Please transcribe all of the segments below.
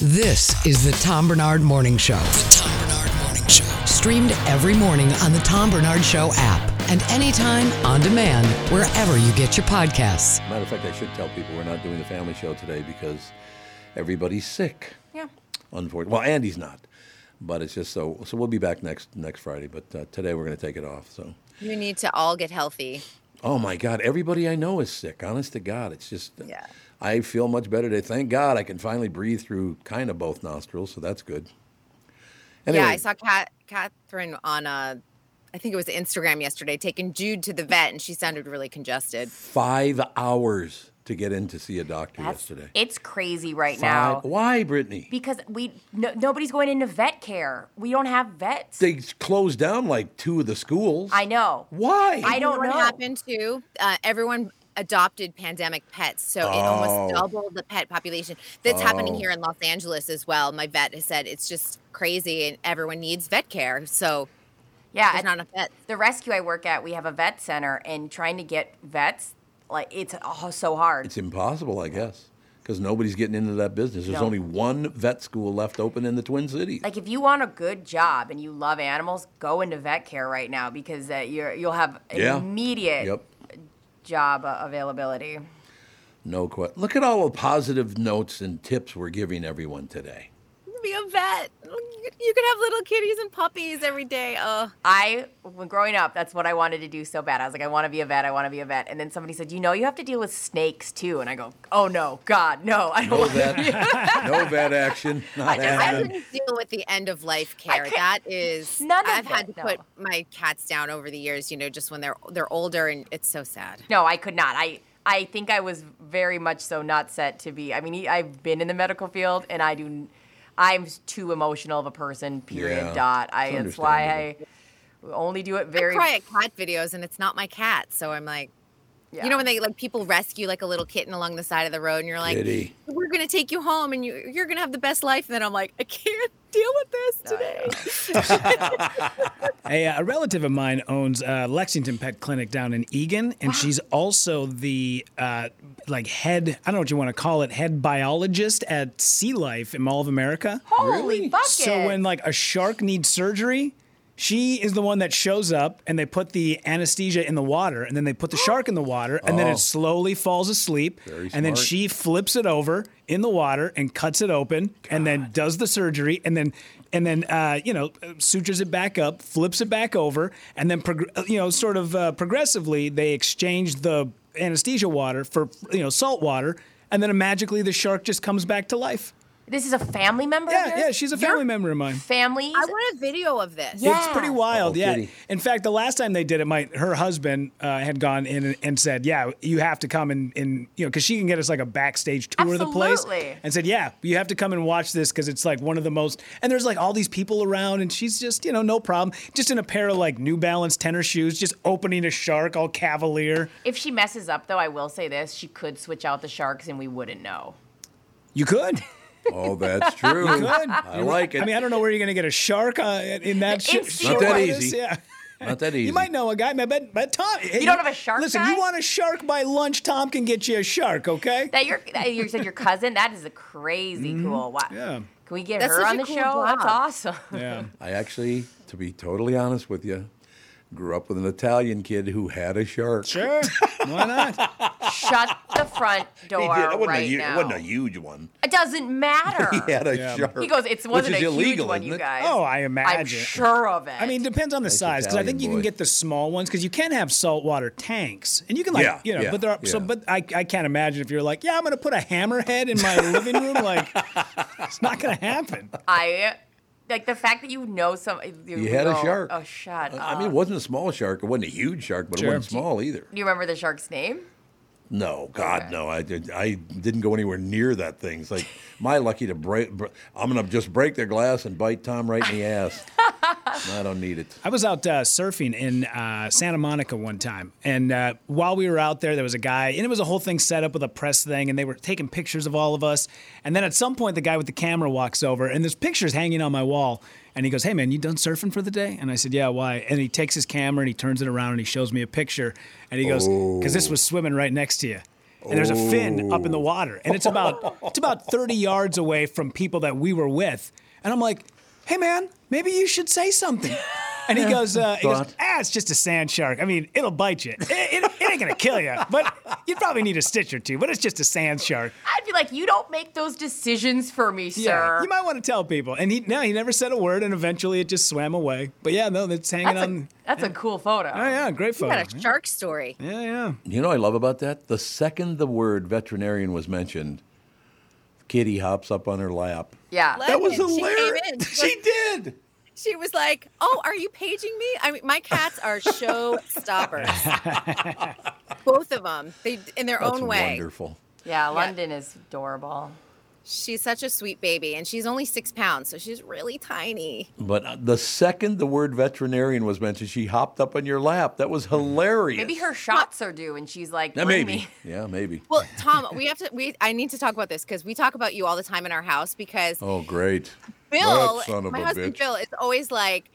This is the Tom Barnard Morning Show. The Tom Barnard Morning Show. Streamed every morning on the Tom Barnard Show app and anytime on demand wherever you get your podcasts. Matter of fact, I should tell people we're not doing the family show today because everybody's sick. Yeah. Unfortunately, well, Andy's not, but it's just so. So we'll be back next next Friday. But uh, today we're going to take it off. So, You need to all get healthy. oh my God, everybody I know is sick. Honest to God, it's just. Yeah. I feel much better today. Thank God I can finally breathe through kind of both nostrils, so that's good. Anyway, Yeah, I saw Kat, Catherine on uh, I think it was Instagram yesterday, taking Jude to the vet, and she sounded really congested. five hours to get in to see a doctor That's, yesterday. it's crazy right Five- now Why, Brittany? because we no, nobody's going into vet care. We don't have vets. They closed down like two of the schools. I know. Why? I don't what know. happened to uh, everyone adopted pandemic pets, so it Oh. almost doubled the pet population. That's happening here in Los Angeles as well. My vet has said it's just crazy, and everyone needs vet care. So Yeah, there's not enough vets. the rescue I work at, we have a vet center, and trying to get vets, like it's oh, so hard. It's impossible, I guess, because nobody's getting into that business. There's No. only one vet school left open in the Twin Cities. like if you want a good job and you love animals, go into vet care right now because uh, you're you'll have Yeah. immediate Yep. Job availability. No question. Look at all the positive notes and tips we're giving everyone today. Be a vet. You could have little kitties and puppies every day. Oh, I, when growing up, that's what I wanted to do so bad. I was like, I want to be a vet. I want to be a vet. And then somebody said, you know, you have to deal with snakes too. And I go, oh no, God, no, I don't No want to vet, no vet action. Not I happening. couldn't deal with the end of life care. That is, None of I've had it, to no. put my cats down over the years. You know, just when they're they're older, and it's so sad. No, I could not. I, I think I was very much so not set to be. I mean, I've been in the medical field, and I do. I'm too emotional of a person. Period. Yeah, dot. I. it's That's why I only do it very. I cry at cat videos, and it's not my cat, so I'm like, Yeah. you know, when they like people rescue like a little kitten along the side of the road, and you're like, Pity. we're gonna take you home, and you you're gonna have the best life, and then I'm like, I can't deal with this today. A, uh, a relative of mine owns uh, Lexington Pet Clinic down in Eagan, and she's also the uh, like head. I don't know what you want to call it, head biologist at Sea Life in Mall of America. Holy Really? bucket! So when like a shark needs surgery, she is the one that shows up, and they put the anesthesia in the water, and then they put the shark in the water, and then Oh. it slowly falls asleep, Very and then she flips it over in the water and cuts it open, and then does the surgery, and then. And then, uh, you know, sutures it back up, flips it back over, and then, prog- uh, you know, sort of uh, progressively, they exchange the anesthesia water for, you know, salt water, and then magically the shark just comes back to life. This is a family member. of Yeah, yours? yeah, she's a Your family member of mine. Family. I want a video of this. Yeah. It's pretty wild, Oh, yeah. kitty. In fact, the last time they did it, my her husband uh, had gone in and, and said, "Yeah, you have to come and, and you know, because she can get us like a backstage tour of the place." Absolutely. And said, "Yeah, you have to come and watch this because it's like one of the most." And there's like all these people around, and she's just, you know, no problem, just in a pair of like New Balance tennis shoes, just opening a shark, all cavalier. If she messes up, though, I will say this: she could switch out the sharks, and we wouldn't know. You could. Oh, that's true. You could. I like it. I mean, I don't know where you're going to get a shark uh, in that. sh- It's short not that easy. Yeah. Not that easy. You might know a guy, but but Tom, hey, don't have a shark Listen, guy? you want a shark by lunch? Tom can get you a shark. Okay. That your that you said your cousin. That is a crazy cool. Wow. Mm-hmm. Yeah. Can we get That's her on the cool show? That's awesome. Yeah. I actually, to be totally honest with you, grew up with an Italian kid who had a shark. Sure. Why not? Shut the front He door did. It wasn't, right a, hu- now. it wasn't a huge one. It doesn't matter. He had a Yeah. shark. He goes, it which wasn't is a illegal, huge one, you guys. Oh, I imagine. I'm sure of it. I mean, it depends on the Nice size because I think Italian you can get the small ones because you can have saltwater tanks and you can like Yeah, you know, yeah, but there are so. But I, I can't imagine if you're like, yeah, I'm gonna put a hammerhead in my living room. Like, it's not gonna happen. I like the fact that you know some. You, He had a go, shark. Oh, shut I up. mean, it wasn't a small shark. It wasn't a huge shark, but Sure. it wasn't small either. Do you remember the shark's name? No, God, Okay. no. I, did, I didn't go anywhere near that thing. It's like, my lucky to break. br- I'm going to just break their glass and bite Tom right in the ass. I don't need it. I was out uh, surfing in uh, Santa Monica one time, and uh, while we were out there, there was a guy, and it was a whole thing set up with a press thing, and they were taking pictures of all of us. And then at some point, the guy with the camera walks over, and there's pictures hanging on my wall. And he goes, "Hey man, you done surfing for the day?" And I said, "Yeah, why?" And he takes his camera and he turns it around and he shows me a picture, and he goes, "Cause this was swimming right next to you." and there's a fin up in the water, and it's about it's about 30 yards away from people that we were with, and I'm like, hey man, maybe you should say something. And he goes, uh, he goes, ah, it's just a sand shark. I mean, it'll bite you. It, it, it ain't gonna kill you, but you probably need a stitch or two. But it's just a sand shark. I'd be like, you don't make those decisions for me, sir. you might want to tell people. And he no, he never said a word, and eventually it just swam away. But yeah, no, it's hanging that's on. a, that's a cool photo. oh yeah, great You photo. got a shark story. Yeah, yeah. You know what I love about that? The second the word veterinarian was mentioned, Kitty hops up on her lap. Yeah. Let- That was Lemon, she came hilarious. in. She did. She was like, "Oh, are you paging me? I mean, my cats are show stoppers. Both of them, they in their That's own way. wonderful. Yeah, London is adorable. She's such a sweet baby, and she's only six pounds, so she's really tiny. But uh, the second the word veterinarian was mentioned, she hopped up on your lap. That was hilarious. Maybe her shots are due, and she's like, Yeah, maybe. me." Yeah, maybe. Well, Tom, we have to. We I need to talk about this because we talk about you all the time in our house because Oh, great. Bill, That son of my a husband bitch. Bill, is always like,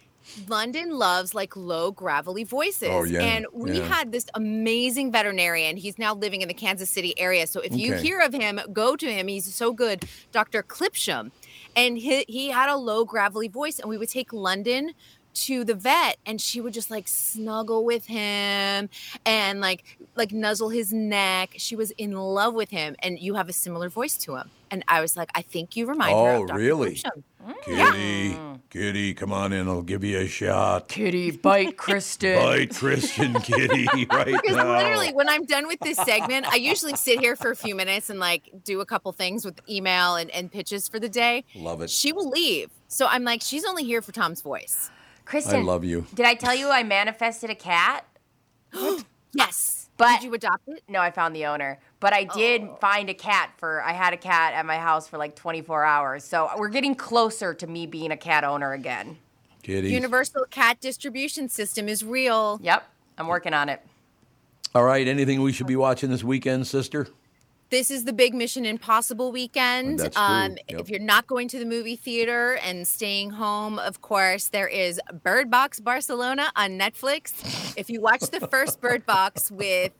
London loves like low gravelly voices. Oh, yeah, And we yeah. had this amazing veterinarian. He's now living in the Kansas City area. So if you hear of him, go to him. He's so good, Dr. Clipsham. And he, he had a low gravelly voice, and we would take London to the vet and she would just like snuggle with him and like like nuzzle his neck she was in love with him and you have a similar voice to him and i was like i think you remind her Oh, of Dr. really? Clipsham. Mm. Kitty, Kitty, come on in. I'll give you a shot. Kitty, bite Kristyn. Bite Christian Kitty right Because now. literally, when I'm done with this segment, I usually sit here for a few minutes and like do a couple things with email and, and pitches for the day. Love it. She will leave. So I'm like, she's only here for Tom's voice. Kristyn, I love you. Did I tell you I manifested a cat? Yes. But- Did you adopt it? No, I found the owner. But I did Oh. find a cat for I had a cat at my house for like 24 hours. So we're getting closer to me being a cat owner again. Kitty. Universal cat distribution system is real. Yep, I'm working on it. All right. Anything we should be watching this weekend, sister? This is the big Mission Impossible weekend. Um, Yep. If you're not going to the movie theater and staying home, of course, there is Bird Box Barcelona on Netflix. If you watch the first Bird Box with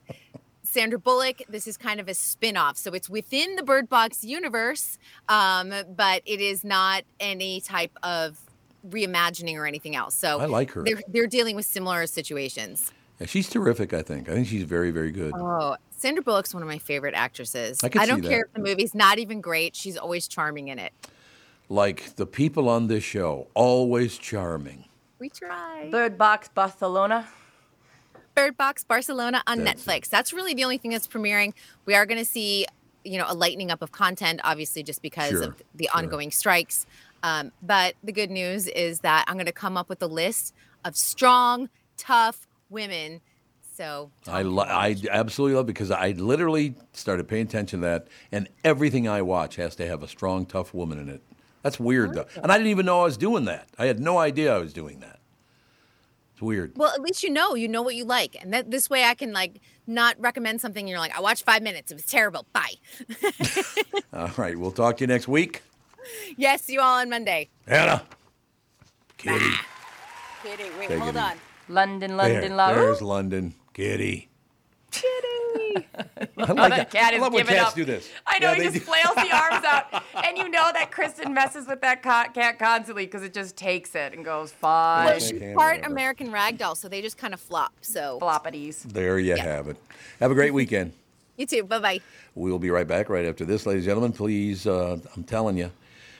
Sandra Bullock, this is kind of a spin off. So it's within the Bird Box universe, um, but it is not any type of reimagining or anything else. So I like her. They're, they're dealing with similar situations. Yeah, she's terrific, I think. I think she's very, very good. Oh, Sandra Bullock's one of my favorite actresses. I could don't care if the movie's not even great. She's always charming in it. Like the people on this show, always charming. We try. Bird Box Barcelona. Bird Box Barcelona on That's Netflix. That's really the only thing that's premiering. We are going to see, you know, a lightening up of content, obviously, just because Sure, of the sure. ongoing strikes. Um, but the good news is that I'm going to come up with a list of strong, tough women. So I, li- I absolutely love it because I literally started paying attention to that, and everything I watch has to have a strong, tough woman in it. That's weird, though. And I didn't even know I was doing that. I had no idea I was doing that. It's weird. Well, at least you know, you know what you like, and that this way I can like not recommend something. And you're like, I watched five minutes, it was terrible. Bye. All right, we'll talk to you next week. yes, you all on Monday. Anna. Kitty. Kitty, wait, Take hold on. London, There, London, love. there's London. Kitty. Kitty. I like that cat I love when giving cats up. do this. I know Yeah, he just do. flails the arms out, and you know that Kristyn messes with that ca- cat constantly because it just takes it and goes fine. Well, They she's part whatever. American ragdoll, so they just kind of flop. So Floppities. There you have it. Have a great weekend. you too. Bye bye. We'll be right back right after this, ladies and gentlemen. Please, uh, I'm telling you,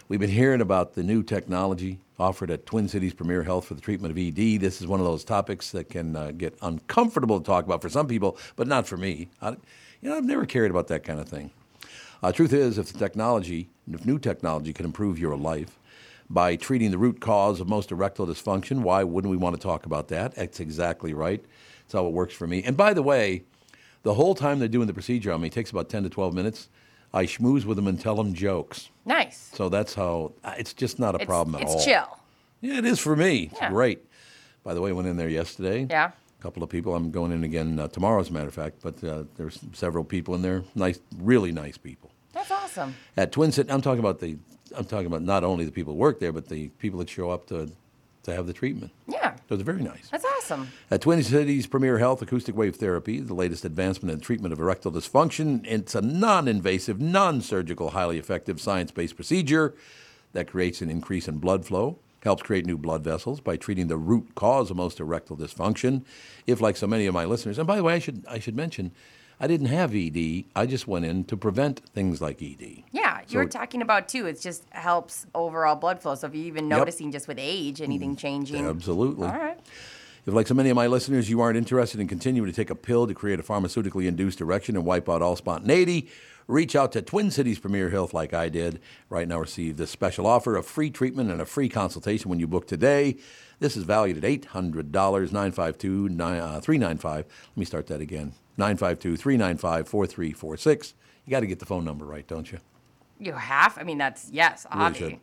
we've been hearing about the new technology offered at Twin Cities Premier Health for the treatment of ED. This is one of those topics that can uh, get uncomfortable to talk about for some people, but not for me. I, you know, I've never cared about that kind of thing. Uh, truth is, if the technology, if new technology can improve your life by treating the root cause of most erectile dysfunction, why wouldn't we want to talk about that? That's exactly right. That's how it works for me. And by the way, the whole time they're doing the procedure on me, takes about 10 to 12 minutes. I schmooze with them and tell them jokes. Nice. So that's how, it's just not a It's, problem at it's all. It's chill. Yeah, it is for me. It's Yeah. great. By the way, I went in there yesterday. Yeah. A couple of people. I'm going in again uh, tomorrow, as a matter of fact. But uh, there's several people in there. Nice, really nice people. That's awesome. At Twin City, I'm talking about the. I'm talking about not only the people who work there, but the people that show up to, to have the treatment. Yeah. So it's very nice. That's awesome. At Twin Cities Premier Health Acoustic Wave Therapy, the latest advancement in treatment of erectile dysfunction, it's a non invasive, non surgical, highly effective science based procedure that creates an increase in blood flow, helps create new blood vessels by treating the root cause of most erectile dysfunction. If, like so many of my listeners, and by the way, I should, I should mention, I didn't have ED. I just went in to prevent things like ED. Yeah, you So- were talking about too. It just helps overall blood flow. So if you're even Yep. noticing just with age, anything changing. Absolutely. All right. If, like so many of my listeners, you aren't interested in continuing to take a pill to create a pharmaceutically induced erection and wipe out all spontaneity, reach out to Twin Cities Premier Health like I did. Right now, receive this special offer of free treatment and a free consultation when you book today. This is valued at $800, 952 uh, 395. Let me start that again 952 395 4346. You got to get the phone number right, don't you? You have. I mean, that's yes, Really obvious. should.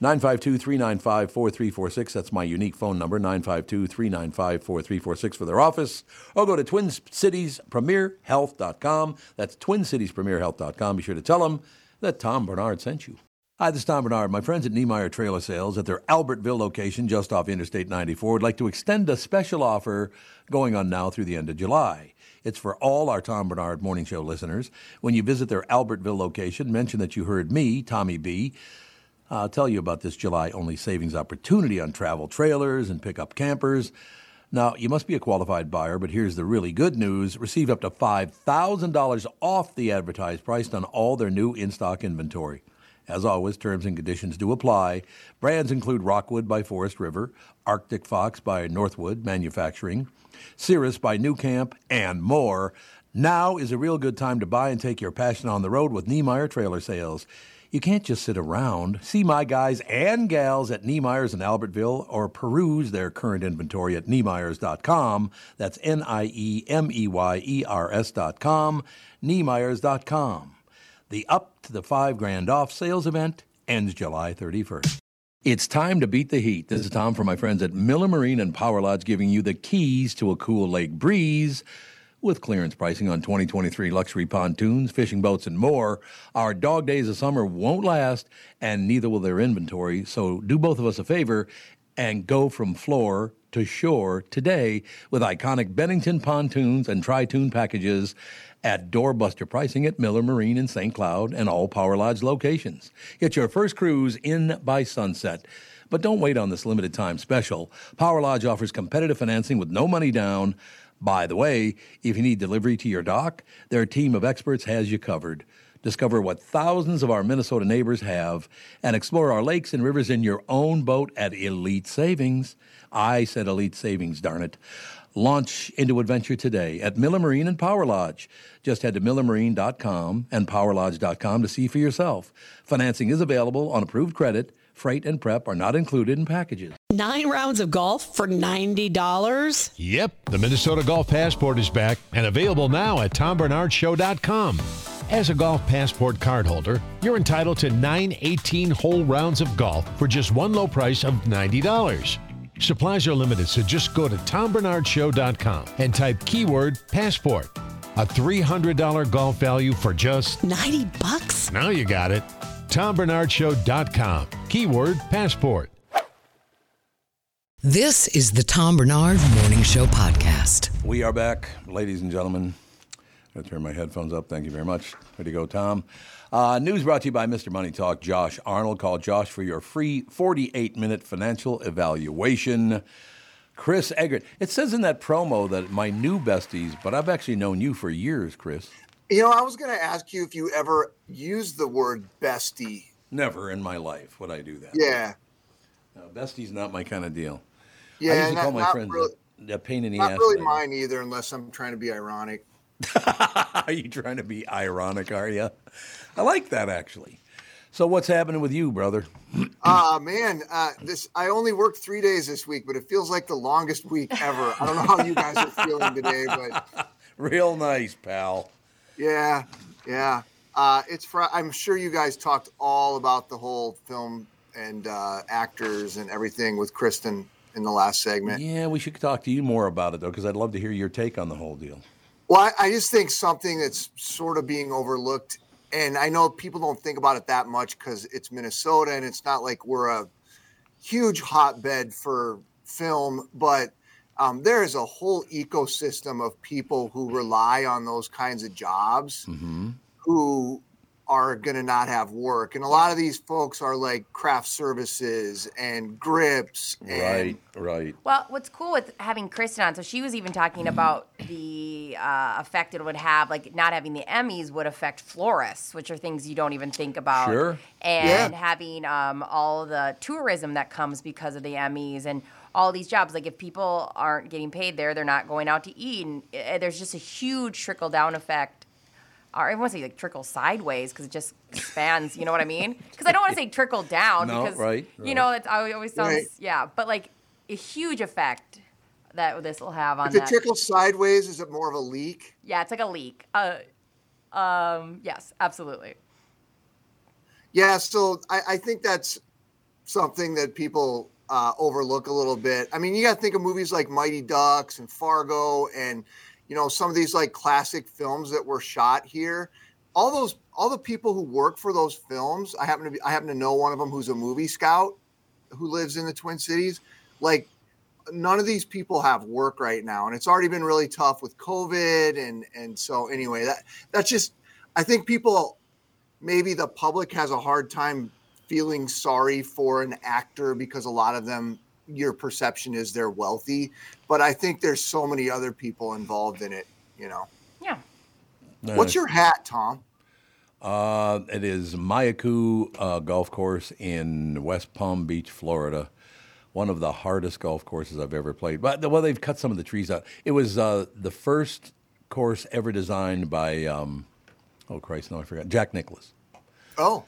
952 395 4346. That's my unique phone number, 952 395 4346 for their office. Or go to Twin Cities Premier Health.com. That's Twin Cities Premier Health.com. Be sure to tell them that Tom Barnard sent you. Hi, this is Tom Barnard. My friends at Niemeyer Trailer Sales at their Albertville location just off Interstate 94 would like to extend a special offer going on now through the end of July. It's for all our Tom Barnard Morning Show listeners. When you visit their Albertville location, mention that you heard me, Tommy B. I'll tell you about this July only savings opportunity on travel trailers and pickup campers. Now, you must be a qualified buyer, but here's the really good news. Receive up to $5,000 off the advertised price on all their new in stock inventory. As always, terms and conditions do apply. Brands include Rockwood by Forest River, Arctic Fox by Northwood Manufacturing, Cirrus by nuCamp, and more. Now is a real good time to buy and take your passion on the road with Niemeyer Trailer Sales. You can't just sit around. See my guys and gals at Niemeyer's in Albertville or peruse their current inventory at Niemeyers.com. That's N I E M E Y E R S.com. Niemeyers.com. The up to the five grand off sales event ends July 31st. It's time to beat the heat. This is Tom from my friends at Miller Marine and Power Lodge giving you the keys to a cool lake breeze. With clearance pricing on 2023 luxury pontoons, fishing boats, and more, our dog days of summer won't last, and neither will their inventory. So do both of us a favor and go from floor to shore today with iconic Bennington pontoons and tri-toon packages at doorbuster pricing at Miller Marine in St. Cloud and all Power Lodge locations. Get your first cruise in by sunset. But don't wait on this limited time special. Power Lodge offers competitive financing with no money down. By the way, if you need delivery to your dock, their team of experts has you covered. Discover what thousands of our Minnesota neighbors have and explore our lakes and rivers in your own boat at Elite Savings. I said Elite Savings, darn it. Launch into adventure today at Miller Marine and Power Lodge. Just head to millermarine.com and powerlodge.com to see for yourself. Financing is available on approved credit. Freight and prep are not included in packages. Nine rounds of golf for $90? Yep, the Minnesota Golf Passport is back and available now at tombarnardshow.com. As a Golf Passport cardholder, you're entitled to nine 18 hole rounds of golf for just one low price of $90. Supplies are limited, so just go to tombarnardshow.com and type keyword passport. A $300 golf value for just 90 bucks? now you got it. TomBarnardShow.com. Keyword passport. This is the Tom Barnard Morning Show podcast. We are back, ladies and gentlemen. I'm going to turn my headphones up. Thank you very much. Ready to go, Tom. Uh, news brought to you by Mr. Money Talk, Josh Arnold. Call Josh for your free 48 minute financial evaluation. Chris Egert. It says in that promo that my new besties, but I've actually known you for years, Chris. You know, I was going to ask you if you ever used the word bestie. Never in my life would I do that. Yeah. No, bestie's not my kind of deal. I Yeah. usually not, call my friends really, a, a pain in the not ass. really that I- mine either, unless I'm trying to be ironic. Are you trying to be ironic, are you? I like that actually. So what's happening with you, brother? Ah, man, uh, this I only worked three days this week, but it feels like the longest week ever. I don't know how you guys are feeling today, but Real nice, pal. yeah, yeah. Uh, it's fr- I'm sure you guys talked all about the whole film and uh, actors and everything with Kristyn in the last segment. Yeah, we should talk to you more about it though, because I'd love to hear your take on the whole deal. Well, I, I just think something that's sort of being overlooked, and I know people don't think about it that much because it's Minnesota and it's not like we're a huge hotbed for film, but um, there is a whole ecosystem of people who rely on those kinds of jobs Mm-hmm. who are going to not have work. And a lot of these folks are like craft services and grips. And, Right, right. Well, what's cool with having Kristyn on, so she was even talking about the uh, effect it would have, like not having the Emmys would affect florists, which are things you don't even think about. Sure. And Yeah. having um, all the tourism that comes because of the Emmys and all these jobs. Like if people aren't getting paid there, they're not going out to eat. And uh, there's just a huge trickle down effect. Or I want to say like trickle sideways because it just expands. You know what I mean? Because I don't want to say trickle down No, because right, you know it's I always sounds Right. yeah, but like a huge effect that this will have on If it trickles sideways, is it more of a leak? yeah, it's like a leak. Uh, um, yes, absolutely. Yeah, so I, I think that's something that people uh, overlook a little bit. I mean, you got to think of movies like Mighty Ducks and Fargo, and you know some of these like classic films that were shot here. All those, all the people who work for those films. I happen to be, I happen to know one of them who's a movie scout who lives in the Twin Cities. Like, none of these people have work right now, and it's already been really tough with COVID, and and so anyway, that that's just. I think people maybe the public has a hard time feeling sorry for an actor because a lot of them your perception is they're wealthy but i think there's so many other people involved in it you know Yeah. what's your hat tom Uh, it is Mayacoo uh, Golf Course in West Palm Beach, Florida. One of the hardest golf courses I've ever played. But well, they've cut some of the trees out. It was uh, the first course ever designed by, um, oh Christ, no, I forgot, Jack Nicklaus. oh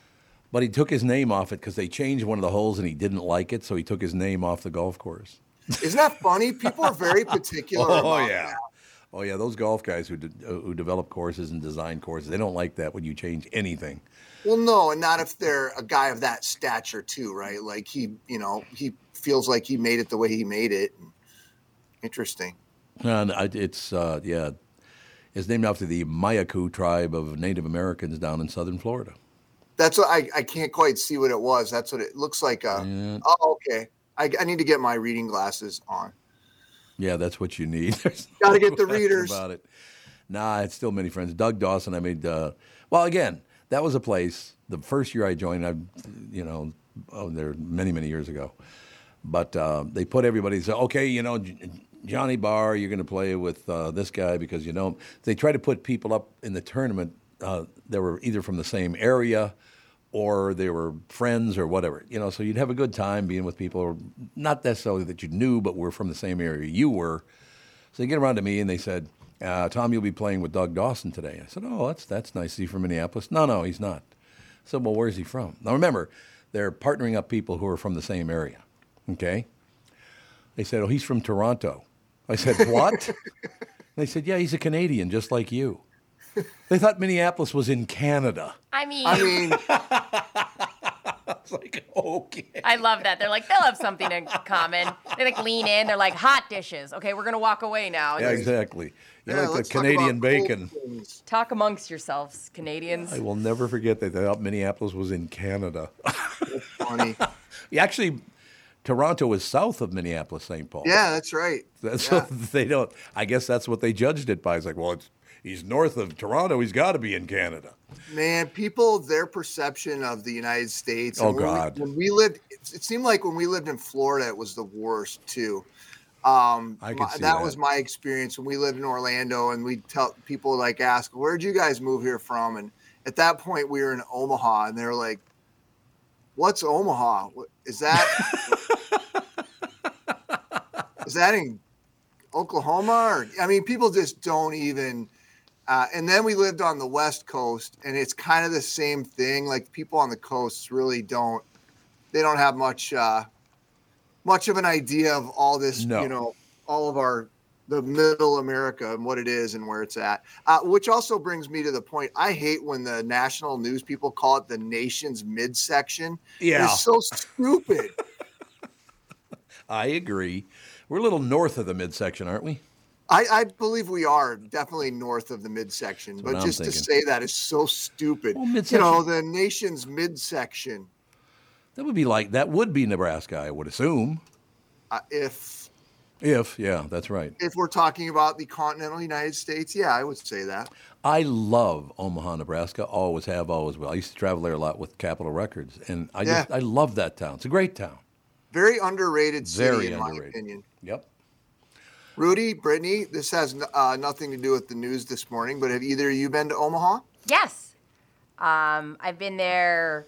But he took his name off it because they changed one of the holes and he didn't like it, so he took his name off the golf course. isn't that funny people are very particular Oh yeah, that. oh yeah. Those golf guys who de- uh, who develop courses and design courses, they don't like that when you change anything. well no and not if they're a guy of that stature too right like he you know he feels like he made it the way he made it interesting And I, it's uh, yeah, it's named after the Mayaku tribe of Native Americans down in southern Florida. That's what I, I can't quite see what it was. That's what it looks like. Uh, Oh, okay. I, I need to get my reading glasses on. Yeah, that's what you need. Gotta get the readers. about it. Nah, it's still many friends. Doug Dawson, I made. Uh, well, again, that was a place. The first year I joined, I, you know, oh, there many many years ago. But uh, they put everybody. Say, okay, you know, J- Johnny Barr, you're going to play with uh, this guy because you know. him." They try to put people up in the tournament uh, that were either from the same area or they were friends or whatever. You know, so you'd have a good time being with people, not necessarily that you knew, but were from the same area you were. So they get around to me and they said, uh, "Tom, you'll be playing with Doug Dawson today." I said, "Oh, that's that's nice. Is he from Minneapolis?" No, no, he's not. I said, "Well, where's he from?" Now remember, they're partnering up people who are from the same area. Okay. They said, "Oh, he's from Toronto." I said, "What?" they said, "Yeah, he's a Canadian, just like you." They thought Minneapolis was in Canada. I mean, I mean, It's like, okay. I love that. They're like, they'll have something in common. They like lean in. They're like, hot dishes. Okay, we're gonna walk away now. Yeah, exactly. You yeah, like the let's talk Canadian bacon. Talk amongst yourselves, Canadians. I will never forget that they thought Minneapolis was in Canada. Funny. Actually, Toronto is south of Minneapolis, St. Paul. Yeah, that's right. That's yeah. what they don't. I guess that's what they judged it by. It's like, well, it's, he's north of Toronto. He's got to be in Canada. Man, people, their perception of the United States. Oh, and when we- God. when we lived, it, seemed like when we lived in Florida, it was the worst too. Um, I my- see that, that. was my experience when we lived in Orlando, and we tell people like ask, "Where'd you guys move here from?" And at that point, we were in Omaha, and they're like, "What's Omaha? Is that is that in Oklahoma?" Or I mean, people just don't even. Uh, and then we lived on the West Coast, and it's kind of the same thing. Like people on the coasts really don't, they don't have much, uh, much of an idea of all this. No. You know, all of our the middle America and what it is and where it's at. Uh, which also brings me to the point. I hate when the national news people call it the nation's midsection. Yeah. it's so stupid. I agree. We're a little north of the midsection, aren't we? I, I believe we are definitely north of the midsection, but just to say that is so stupid. Well, you know, the nation's midsection. That would be like that would be Nebraska, I would assume. uh, if If, yeah, that's right. if we're talking about the continental United States, yeah, I would say that. I love Omaha, Nebraska. Always have, always will. I used to travel there a lot with Capitol Records, and I just I love that town. It's a great town. Very underrated city, Very in my underrated. opinion. Yep. Rudy, Brittany, this has uh, nothing to do with the news this morning, but have either of you been to Omaha? Yes. Um, I've been there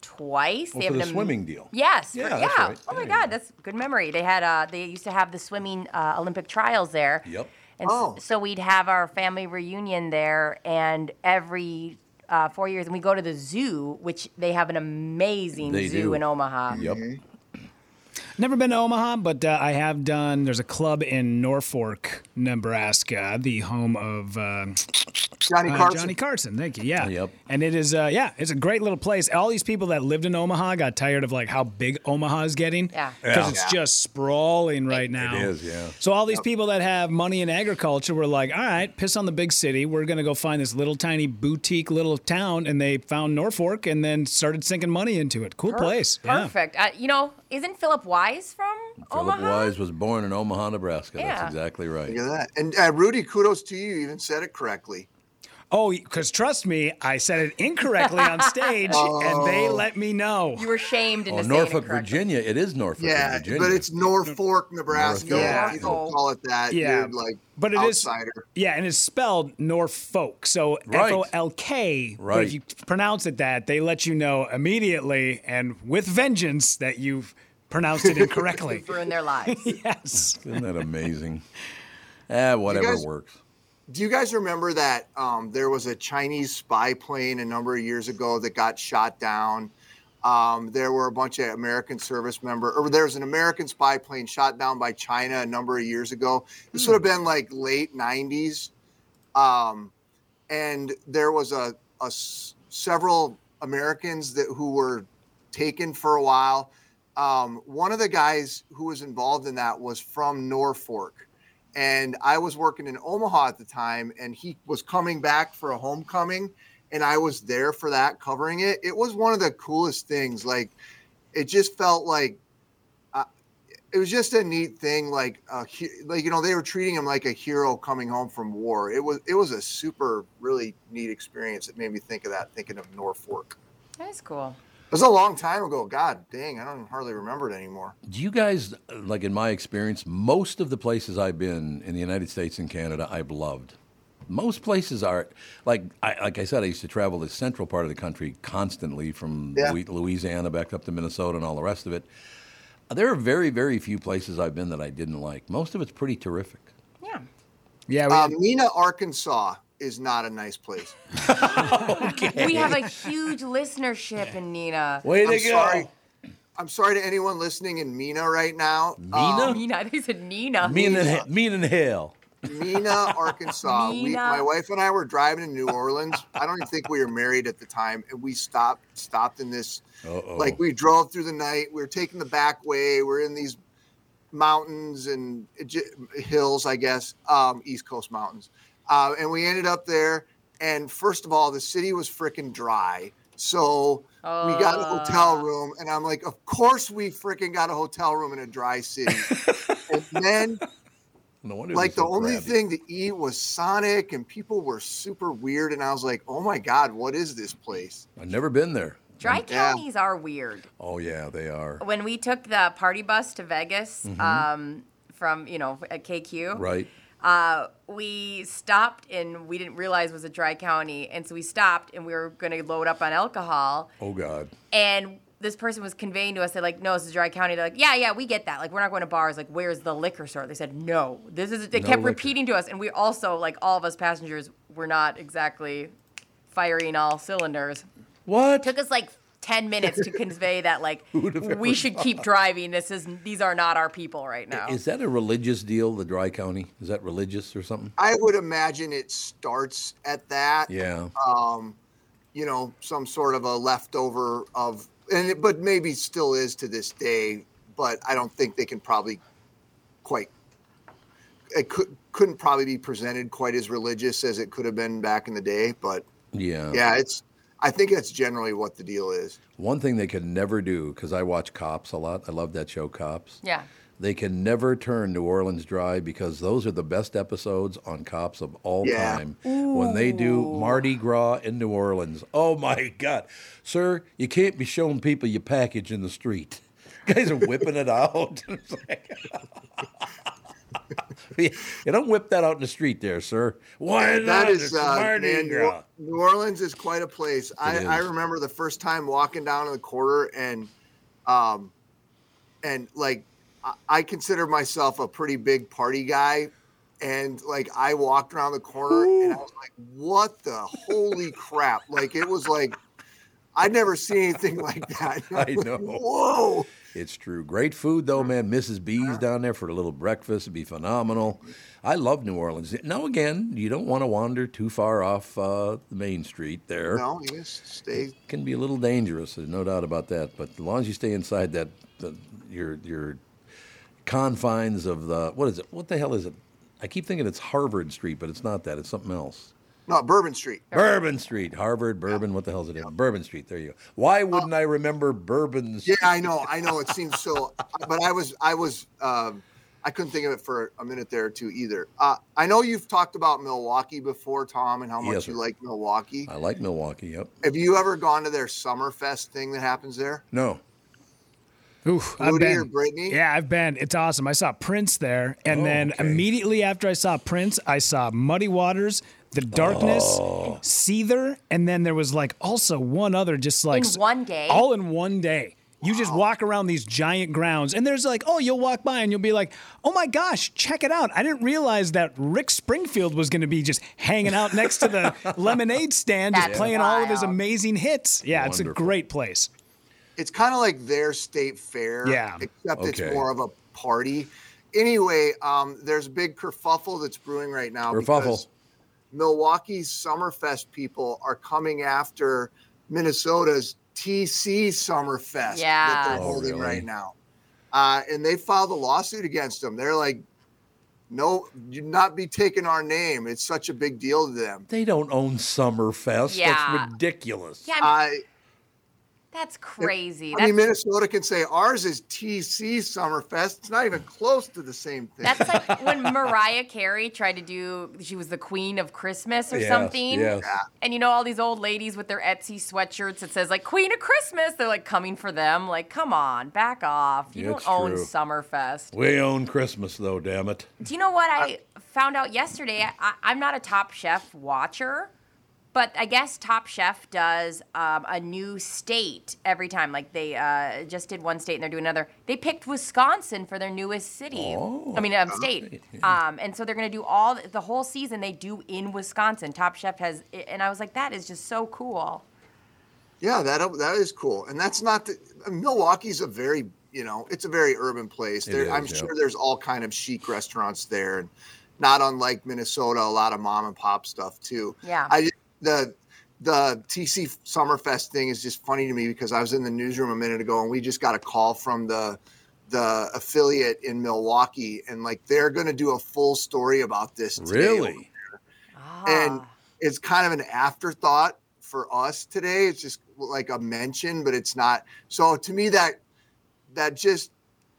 twice. Well, They for have the an swimming deal. Yes. Yeah, for- that's yeah. right. Oh my Yeah, God, yeah. that's good memory. They had uh, they used to have the swimming uh, Olympic trials there. Yep. And Oh. so we'd have our family reunion there, and every uh, four years, and we go to the zoo, which they have an amazing They zoo do. in Omaha. Yep. Never been to Omaha, but uh, I have done. There's a club in Norfolk, Nebraska, the home of uh, Johnny uh, Carson. Johnny Carson. Thank you. Yeah. Yep. And it is, uh, yeah, it's a great little place. All these people that lived in Omaha got tired of like how big Omaha is getting. Yeah. Because Yeah. it's just sprawling right now. is, yeah. So all these people that have money in agriculture were like, all right, piss on the big city. We're gonna go find this little tiny boutique little town, and they found Norfolk and then started sinking money into it. Cool place. Yeah. Perfect. Uh, you know, isn't Philip Wise from Philip Omaha? Wise was born in Omaha, Nebraska. Yeah. That's exactly right. Look at that. And uh, Rudy, kudos to you. You even said it correctly. Oh, because trust me, I said it incorrectly on stage, and they let me know. You were shamed into Oh, saying Norfolk, it. Virginia. It is Norfolk, Yeah, Virginia. but it's Norfolk, Nebraska. Norfolk. Yeah. You don't call it that. Yeah. You're like But it is outsider. yeah, and it's spelled Norfolk, so Right. F O L K. But Right. if you pronounce it that, they let you know immediately and with vengeance that you've pronounced it incorrectly. Ruin their lives. yes. Isn't that amazing? ah, whatever guys- works. Do you guys remember that um, there was a Chinese spy plane a number of years ago that got shot down? Um, there were a bunch of American service member, or there was an American spy plane shot down by China a number of years ago. This would have been like late '90s, um, and there was a, a s- several Americans that who were taken for a while. Um, one of the guys who was involved in that was from Norfolk and I was working in Omaha at the time, and he was coming back for a homecoming, and I was there for that, covering it. It was one of the coolest things. Like, it just felt like uh, it was just a neat thing. Like, uh, he, like you know, they were treating him like a hero coming home from war. It was it was a super really neat experience. It made me think of that, thinking of Norfolk. That's cool. It was a long time ago. God dang, I don't hardly remember it anymore. Do you guys, like in my experience, most of the places I've been in the United States and Canada, I've loved. Most places are like I, like I said, I used to travel the central part of the country constantly from Yeah. Louisiana back up to Minnesota and all the rest of it. There are very, very few places I've been that I didn't like. Most of it's pretty terrific. Yeah. Yeah, we, Uh, Mena, Arkansas is not a nice place. We have a huge listenership in Nina. Way to I'm sorry. I'm sorry to anyone listening in Mena right now. Mina? Nina, I think you said Nina. Me and me and hell. Mena, Arkansas. We, my wife and I were driving in New Orleans. I don't even think we were married at the time, and we stopped stopped in this. Uh-oh. Like we drove through the night. We were taking the back way. We're in these mountains and hills, I guess, um, East Coast mountains, uh, and we ended up there. And first of all, the city was freaking dry. So we got a hotel room, and I'm like, of course we freaking got a hotel room in a dry city. and then No wonder like the so only crabby. thing to eat was Sonic, and people were super weird. And I was like, "Oh my god, what is this place?" I've never been there. Dry Yeah. counties are weird. Oh yeah, they are. When we took the party bus to Vegas um, from, you know, at KQ, Right. Uh, we stopped and we didn't realize it was a dry county. And so we stopped and we were going to load up on alcohol. Oh God. And this person was conveying to us, they're like, no, this is a dry county. They're like, yeah, yeah, we get that. Like, we're not going to bars. Like, where's the liquor store? They said, no. This is, they No kept liquor. repeating to us. And we also, like, all of us passengers were not exactly firing all cylinders. What? took us like 10 minutes to convey that, like, we ever should keep driving. This is, these are not our people right now. Is that a religious deal, the Dry County? Is that religious or something? I would imagine it starts at that. Yeah. Um, you know, some sort of a leftover of, and it, but maybe still is to this day. But I don't think they can probably quite. It could couldn't probably be presented quite as religious as it could have been back in the day. But Yeah. yeah, it's. I think that's generally what the deal is. One thing they could never do, because I watch Cops a lot. I love that show, Cops. yeah. They can never turn New Orleans dry because those are the best episodes on Cops of all Yeah. time. When they do Mardi Gras in New Orleans. Oh my God. Sir, you can't be showing people your package in the street. Guys are whipping it out. You don't whip that out in the street there, sir. Why not? That is, uh, man, New, New Orleans is quite a place. I. I remember the first time walking down in the quarter and, um, and like, I, I consider myself a pretty big party guy. And like, I walked around the corner and I was like, what the holy crap? Like, it was like, I'd never seen anything like that. I know. Whoa. It's true. Great food, though, man. Mrs. B's down there for a little breakfast would be phenomenal. I love New Orleans. Now, again, you don't want to wander too far off uh, the main street there. No, you just stay. can be a little dangerous. There's no doubt about that. But as long as you stay inside that, the, your your confines of the what is it? What the hell is it? I keep thinking it's Harvard Street, but it's not that. It's something else. No, Bourbon Street. Bourbon Street, Harvard, Bourbon. What the hell is it? Bourbon Street. There you go. Why wouldn't I remember Bourbon? Street? Yeah, I know, I know. It seems so, but I was, I was, um, I couldn't think of it for a minute there or two either. Uh, I know you've talked about Milwaukee before, Tom, and how much Yes, you sir. like Milwaukee. I like Milwaukee. Yep. Have you ever gone to their Summerfest thing that happens there? No. Oof, I've been. or Brittany? Yeah, I've been. It's awesome. I saw Prince there, and Oh, then okay. immediately after I saw Prince, I saw Muddy Waters, The Darkness, Oh. Seether, and then there was like also one other, just like In one day? all in one day. You just walk around these giant grounds, and there's like, oh, you'll walk by and you'll be like, oh my gosh, check it out. I didn't realize that Rick Springfield was going to be just hanging out next to the lemonade stand, just That's playing all of his amazing hits. Yeah, it's a great place. It's kind of like their state fair, Yeah. except Okay. it's more of a party. Anyway, um, there's a big kerfuffle that's brewing right now Kerfuffle. because Milwaukee's Summerfest people are coming after Minnesota's TC Summerfest that they're Oh, holding really? right now. Uh, and they filed a lawsuit against them. They're like, no, you not be taking our name. It's such a big deal to them. They don't own Summerfest. Yeah. That's ridiculous. Yeah, I mean, I, that's crazy. I mean, That's, Minnesota can say ours is TC Summerfest. It's not even close to the same thing. that's like when Mariah Carey tried to do, she was the queen of Christmas or Yes, something. yes. And you know, all these old ladies with their Etsy sweatshirts that says like Queen of Christmas, they're like coming for them. Like, come on, back off. You It's don't own true. Summerfest. We own Christmas, though. Damn it. Do you know what I found out yesterday? I, I'm not a Top Chef watcher, but I guess Top Chef does um, a new state every time. Like they uh, just did one state and they're doing another. They picked Wisconsin for their newest city. I mean, um, state. Um, and so they're going to do all the whole season they do in Wisconsin. Top Chef has, and I was like, that is just so cool. Yeah, that that is cool, and that's not the Milwaukee's a very you know it's a very urban place. There, is, I'm yeah. sure there's all kind of chic restaurants there, and not unlike Minnesota, a lot of mom and pop stuff too. Yeah. I the the TC Summerfest thing is just funny to me because I was in the newsroom a minute ago and we just got a call from the the affiliate in Milwaukee and like they're going to do a full story about this. today Really? and Ah. it's kind of an afterthought for us today. It's just like a mention, but it's not. So to me, that that just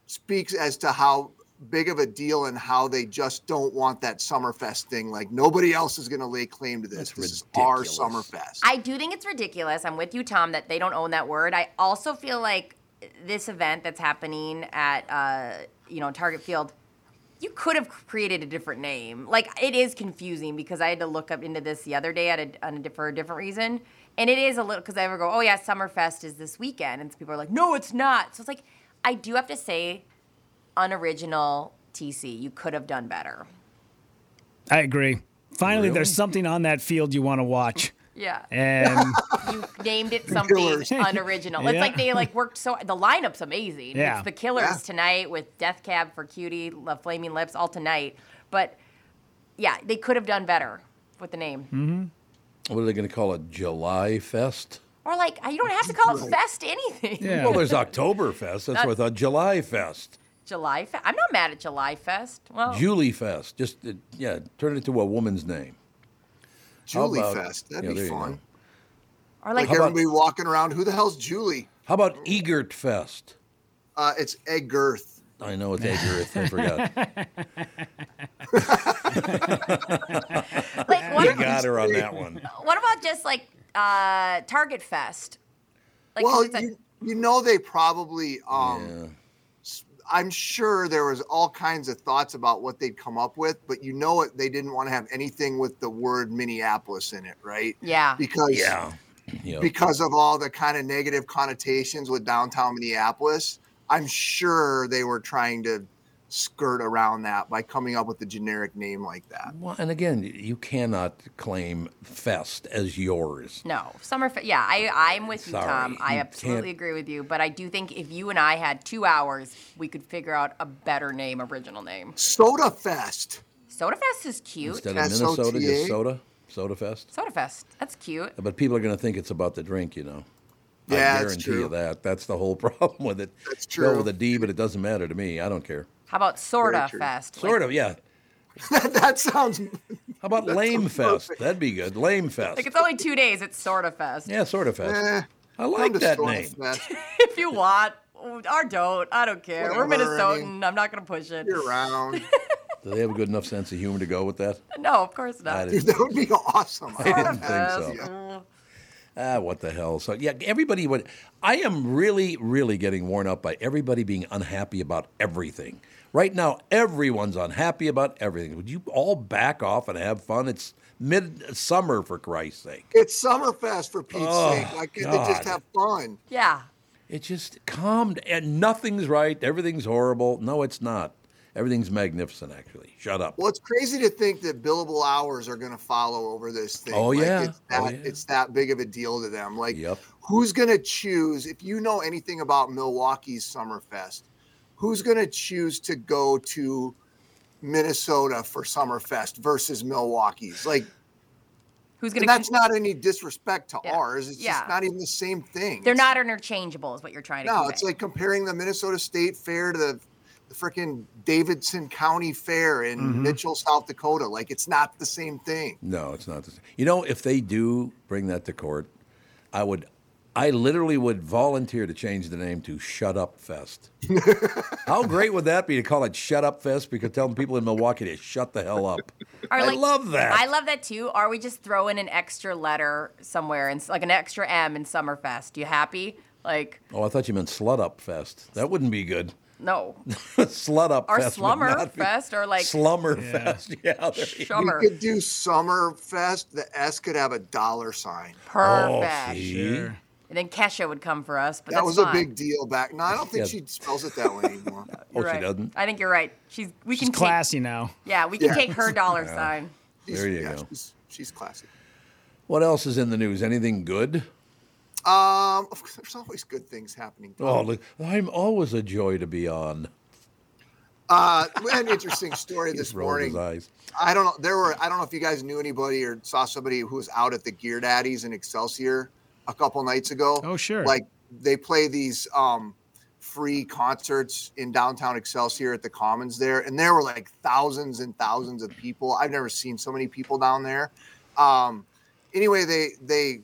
speaks as to how big of a deal and how they just don't want that Summerfest thing. Like nobody else is going to lay claim to this. That's this is our. Summerfest. I do think it's ridiculous. I'm with you, Tom, that they don't own that word. I also feel like this event that's happening at uh, you know Target Field, you could have created a different name. Like it is confusing because I had to look up into this the other day at a, on a, for a different reason, and it is a little because I ever go, oh yeah, Summerfest is this weekend, and people are like, no, it's not. So it's like I do have to say, unoriginal TC, you could have done better. I agree. Finally, Really? there's something on that field you want to watch. Yeah. And you named it something Killers. unoriginal. It's Yeah. like they like worked so the lineup's amazing. Yeah. It's the Killers Yeah. tonight with Death Cab for Cutie, La Flaming Lips all tonight. But yeah, they could have done better with the name. Mm-hmm. What are they going to call it? July Fest? Or like you don't have to call it Fest anything. yeah. Well, there's October Oktoberfest. That's what I thought. July Fest. July Fest. I'm not mad at July Fest. Well, Julie Fest. Just, uh, yeah, turn it to a woman's name. How Julie about- Fest. That'd yeah, be fun. go. or like Like about- everybody walking around. Who the hell's Julie? How about Egert Fest? Uh, it's Eggerth. I know it's Edgerith. I forgot. Like, what, You about, got her on that one. what about just like uh, Target Fest? Like, well, it's a- you, you know they probably um Yeah. I'm sure there was all kinds of thoughts about what they'd come up with, but you know it they didn't want to have anything with the word Minneapolis in it, right? yeah. Because Yeah. Yep. because of all the kind of negative connotations with downtown Minneapolis, I'm sure they were trying to skirt around that by coming up with a generic name like that. Well, and again, you cannot claim Fest as yours. No, Summerfest. Yeah, I, I'm with you, Sorry, Tom. I you absolutely can't- agree with you. But I do think if you and I had two hours, we could figure out a better name, original name. Soda Fest. Soda Fest is cute. Instead of S-O-T-A? Minnesota, just soda, Soda Fest. Soda Fest. That's cute. But people are going to think it's about the drink, you know. Yeah, I that's guarantee true. you that. That's the whole problem with it. That's Spelled true. with a D, but it doesn't matter to me. I don't care. How about Sorta. Fest? Sort of, yeah. that sounds How about Lame Fest? That'd be good. Lame Fest. Like it's only two days. It's Sorta Fest. yeah, sort of Fest. eh, I like to that Soda name. Fest if you want, or don't. I don't care. We're Whatever, I Minnesotan. mean- I'm not gonna push it. Year round. Do they have a good enough sense of humor to go with that? No, of course I not. didn't, Dude, that would be awesome. I didn't think Fest. so. Mm. Ah, what the hell? So yeah, everybody would. I am really, really getting worn out by everybody being unhappy about everything. Right now, everyone's unhappy about everything. Would you all back off and have fun? It's midsummer, for Christ's sake. It's Summerfest for Pete's Oh, sake. Like can't they just have fun? Yeah. It just calmed, and nothing's right. Everything's horrible. No, it's not. Everything's magnificent, actually. Shut up. Well, it's crazy to think that billable hours are going to follow over this thing. Oh, Like, yeah. it's oh, that, Oh, yeah. it's that big of a deal to them. Like, Yep. who's going to choose? If you know anything about Milwaukee's Summerfest, who's going to choose to go to Minnesota for Summerfest versus Milwaukee's? Like, Who's gonna? that's not any disrespect to Yeah. ours. It's Yeah. just not even the same thing. They're It's- not interchangeable, is what you're trying to. No, convey. it's like comparing the Minnesota State Fair to the, the freaking Davidson County Fair in Mm-hmm. Mitchell, South Dakota. Like it's not the same thing. No, it's not the same. You know, if they do bring that to court, I would, I literally would volunteer to change the name to Shut Up Fest. How great would that be to call it Shut Up Fest? Because telling people in Milwaukee to shut the hell up. Or, I like, love that. I love that too. Or we just throw in an extra letter somewhere and like an extra M in Summerfest. You happy? Like oh, I thought you meant Slut Up Fest. That wouldn't be good. no, Slut Up or Fest. would Slummer not be- Fest, or like Slummer Fest. Yeah, there you We could do Summerfest. The S could have a dollar sign. Perfect. Oh, see? And then Kesha would come for us. But That that's was a big deal back. No, I don't think Yeah. she spells it that way anymore. Oh, You're she doesn't? I think you're right. She's we She's can classy now. Yeah, we can Yeah. take her dollar sign. She's- There you yeah, go. She's, she's classy. What else is in the news? Anything good? Um, there's always good things happening. Oh, look, I'm always a joy to be on. Uh, we had an interesting story He this just rolled morning. eyes. I don't know. There were. I don't know if you guys knew anybody or saw somebody who was out at the Gear Daddies in Excelsior a couple nights ago. Oh, sure. Like they play these um, free concerts in downtown Excelsior at the Commons there, and there were like thousands and thousands of people. I've never seen so many people down there. Um, anyway, they they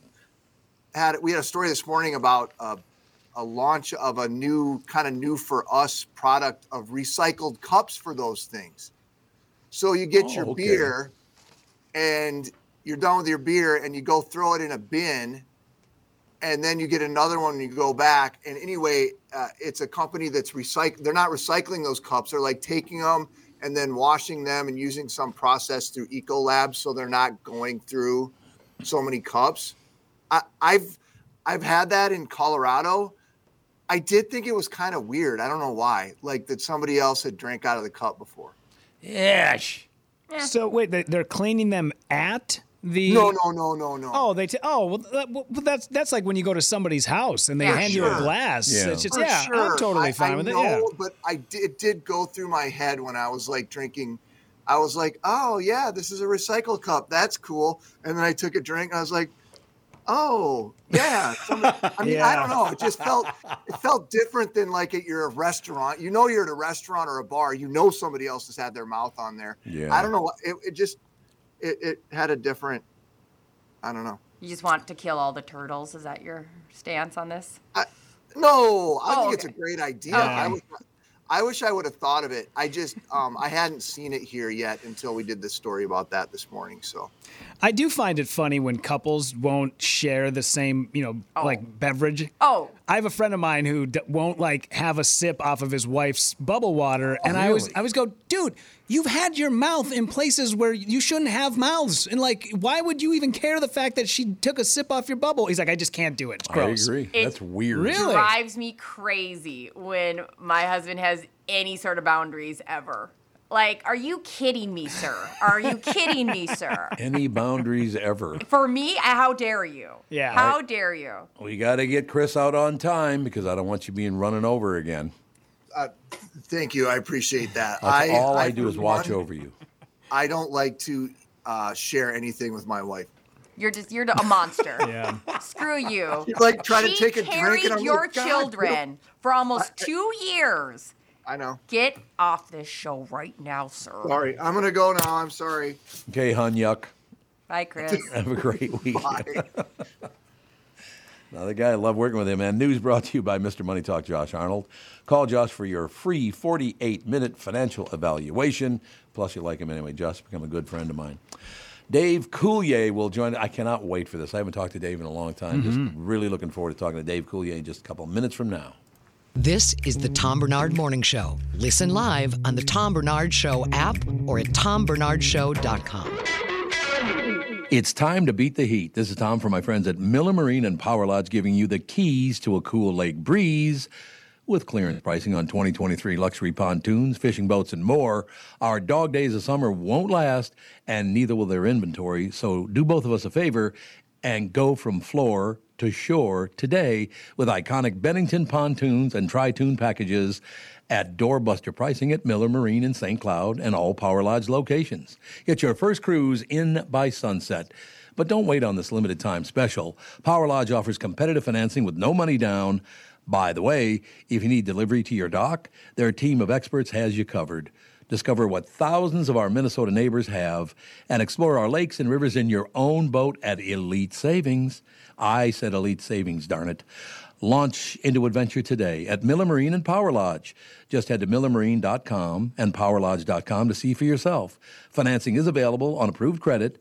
had we had a story this morning about a, a launch of a new kind of new for us product of recycled cups for those things. So you get Oh, your okay. beer and you're done with your beer and you go throw it in a bin and then you get another one and you go back. And anyway uh, it's a company that's recycling they're not recycling those cups. They're like taking them and then washing them and using some process through ecolab so they're not going through so many cups. I, i've i've had that in colorado. I did think it was kind of weird. I don't know why like that somebody else had drank out of the cup before. Yeah. So wait, they- they're cleaning them at the. no no no no no Oh, they. T- oh, well, that, well, that's that's like when you go to somebody's house and they Yeah, hand you a glass. Yeah. It's just For yeah, I'm totally fine I with know, it. Yeah. But I did, it did go through my head when I was like drinking. I was like, oh yeah, this is a recycle cup. That's cool. And then I took a drink. And I was like, oh yeah. Somebody, I mean, I don't know. It just felt it felt different than like at your restaurant. You know, you're at a restaurant or a bar. You know, somebody else has had their mouth on there. Yeah. I don't know. It, it just it, it had a different. I don't know. You just want to kill all the turtles. Is that your stance on this? No, I Oh, think it's a great idea. Okay. I was, I wish I would have thought of it. I just um, I hadn't seen it here yet until we did this story about that this morning. So I do find it funny when couples won't share the same, you know, oh. like beverage. Oh. I have a friend of mine who d- won't like have a sip off of his wife's bubble water, oh, and I always. I always go, dude, you've had your mouth in places where you shouldn't have mouths, and like, why would you even care the fact that she took a sip off your bubble? He's like, I just can't do it. It's gross. I agree. It That's weird. Really? drives me crazy when my husband has any sort of boundaries ever. Like, are you kidding me, sir? Are you kidding me, sir? Any boundaries ever? For me, how dare you? Yeah. How dare you? We got to get Chris out on time because I don't want you being running over again. thank you. I appreciate that. That's all I, I do is watch one, over you. I don't like to uh, share anything with my wife. You're just you're a monster. Yeah. Screw you. She's like trying she to take a drink, carried your like, children for almost two years. I know. Get off this show right now, sir. Sorry, I'm gonna go now. I'm sorry. Okay, hun, yuck. Bye, Chris. Have a great week. Bye. Another guy, I love working with him, man. News brought to you by Mr. Money Talk, Josh Arnold. Call Josh for your free 48 minute financial evaluation. Plus, you like him anyway. Josh become a good friend of mine. Dave Coulier will join. I cannot wait for this. I haven't talked to Dave in a long time. Just mm-hmm. really looking forward to talking to Dave Coulier in just a couple minutes from now. This is the Tom Barnard Morning Show. Listen live on the Tom Barnard Show app or at tombarnardshow.com. It's time to beat the heat. This is Tom from my friends at Miller Marine and Power Lodge giving you the keys to a cool lake breeze. With clearance pricing on 2023 luxury pontoons, fishing boats, and more, our dog days of summer won't last, and neither will their inventory. So do both of us a favor and go from floor to shore today with iconic Bennington pontoons and tri-toon packages at doorbuster pricing at Miller Marine in St. Cloud and all Power Lodge locations. Get your first cruise in by sunset. But don't wait on this limited time special. Power Lodge offers competitive financing with no money down. By the way, if you need delivery to your dock, their team of experts has you covered. Discover what thousands of our Minnesota neighbors have and explore our lakes and rivers in your own boat at Elite Savings. I said Elite Savings, darn it. Launch into adventure today at Miller Marine and Power Lodge. Just head to millermarine.com and powerlodge.com to see for yourself. Financing is available on approved credit.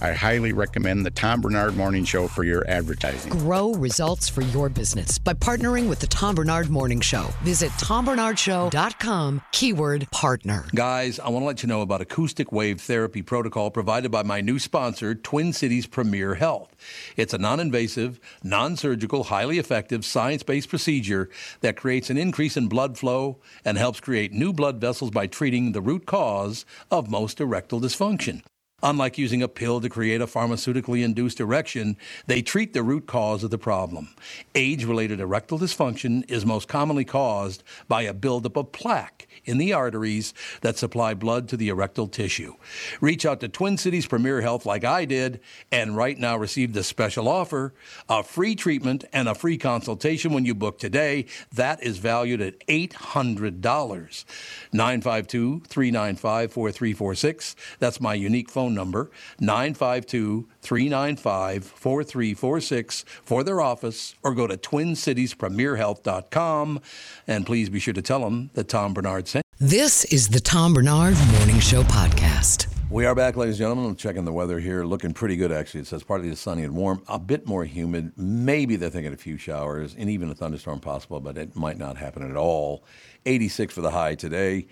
I highly recommend the Tom Barnard Morning Show for your advertising. Grow results for your business by partnering with the Tom Barnard Morning Show. Visit tombarnardshow.com, keyword partner. Guys, I want to let you know about acoustic wave therapy protocol provided by my new sponsor, Twin Cities Premier Health. It's a non invasive, non surgical, highly effective, science based procedure that creates an increase in blood flow and helps create new blood vessels by treating the root cause of most erectile dysfunction. Unlike using a pill to create a pharmaceutically induced erection, they treat the root cause of the problem. Age related erectile dysfunction is most commonly caused by a buildup of plaque in the arteries that supply blood to the erectile tissue. Reach out to Twin Cities Premier Health like I did, and right now receive the special offer a free treatment and a free consultation when you book today. That is valued at $800. 952 395 4346. That's my unique phone number, 952 395 4346 for their office, or go to twincitiespremierhealth.com. And please be sure to tell them that Tom Barnard sent. This is the Tom Barnard Morning Show podcast. We are back, ladies and gentlemen. I'm checking the weather here. Looking pretty good, actually. It says partly sunny and warm, a bit more humid. Maybe they're thinking a few showers and even a thunderstorm possible, but it might not happen at all. 86 for the high today.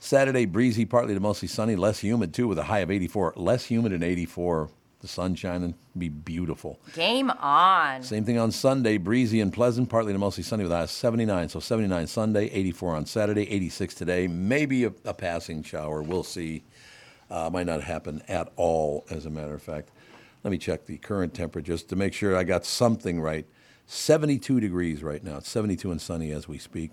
Saturday, breezy, partly to mostly sunny, less humid too, with a high of 84. Less humid and 84. The sun shining, be beautiful. Game on. Same thing on Sunday, breezy and pleasant, partly to mostly sunny with a high of 79. So 79 Sunday, 84 on Saturday, 86 today. Maybe a, a passing shower. We'll see. Uh, might not happen at all, as a matter of fact. Let me check the current temperature just to make sure I got something right. 72 degrees right now. It's 72 and sunny as we speak.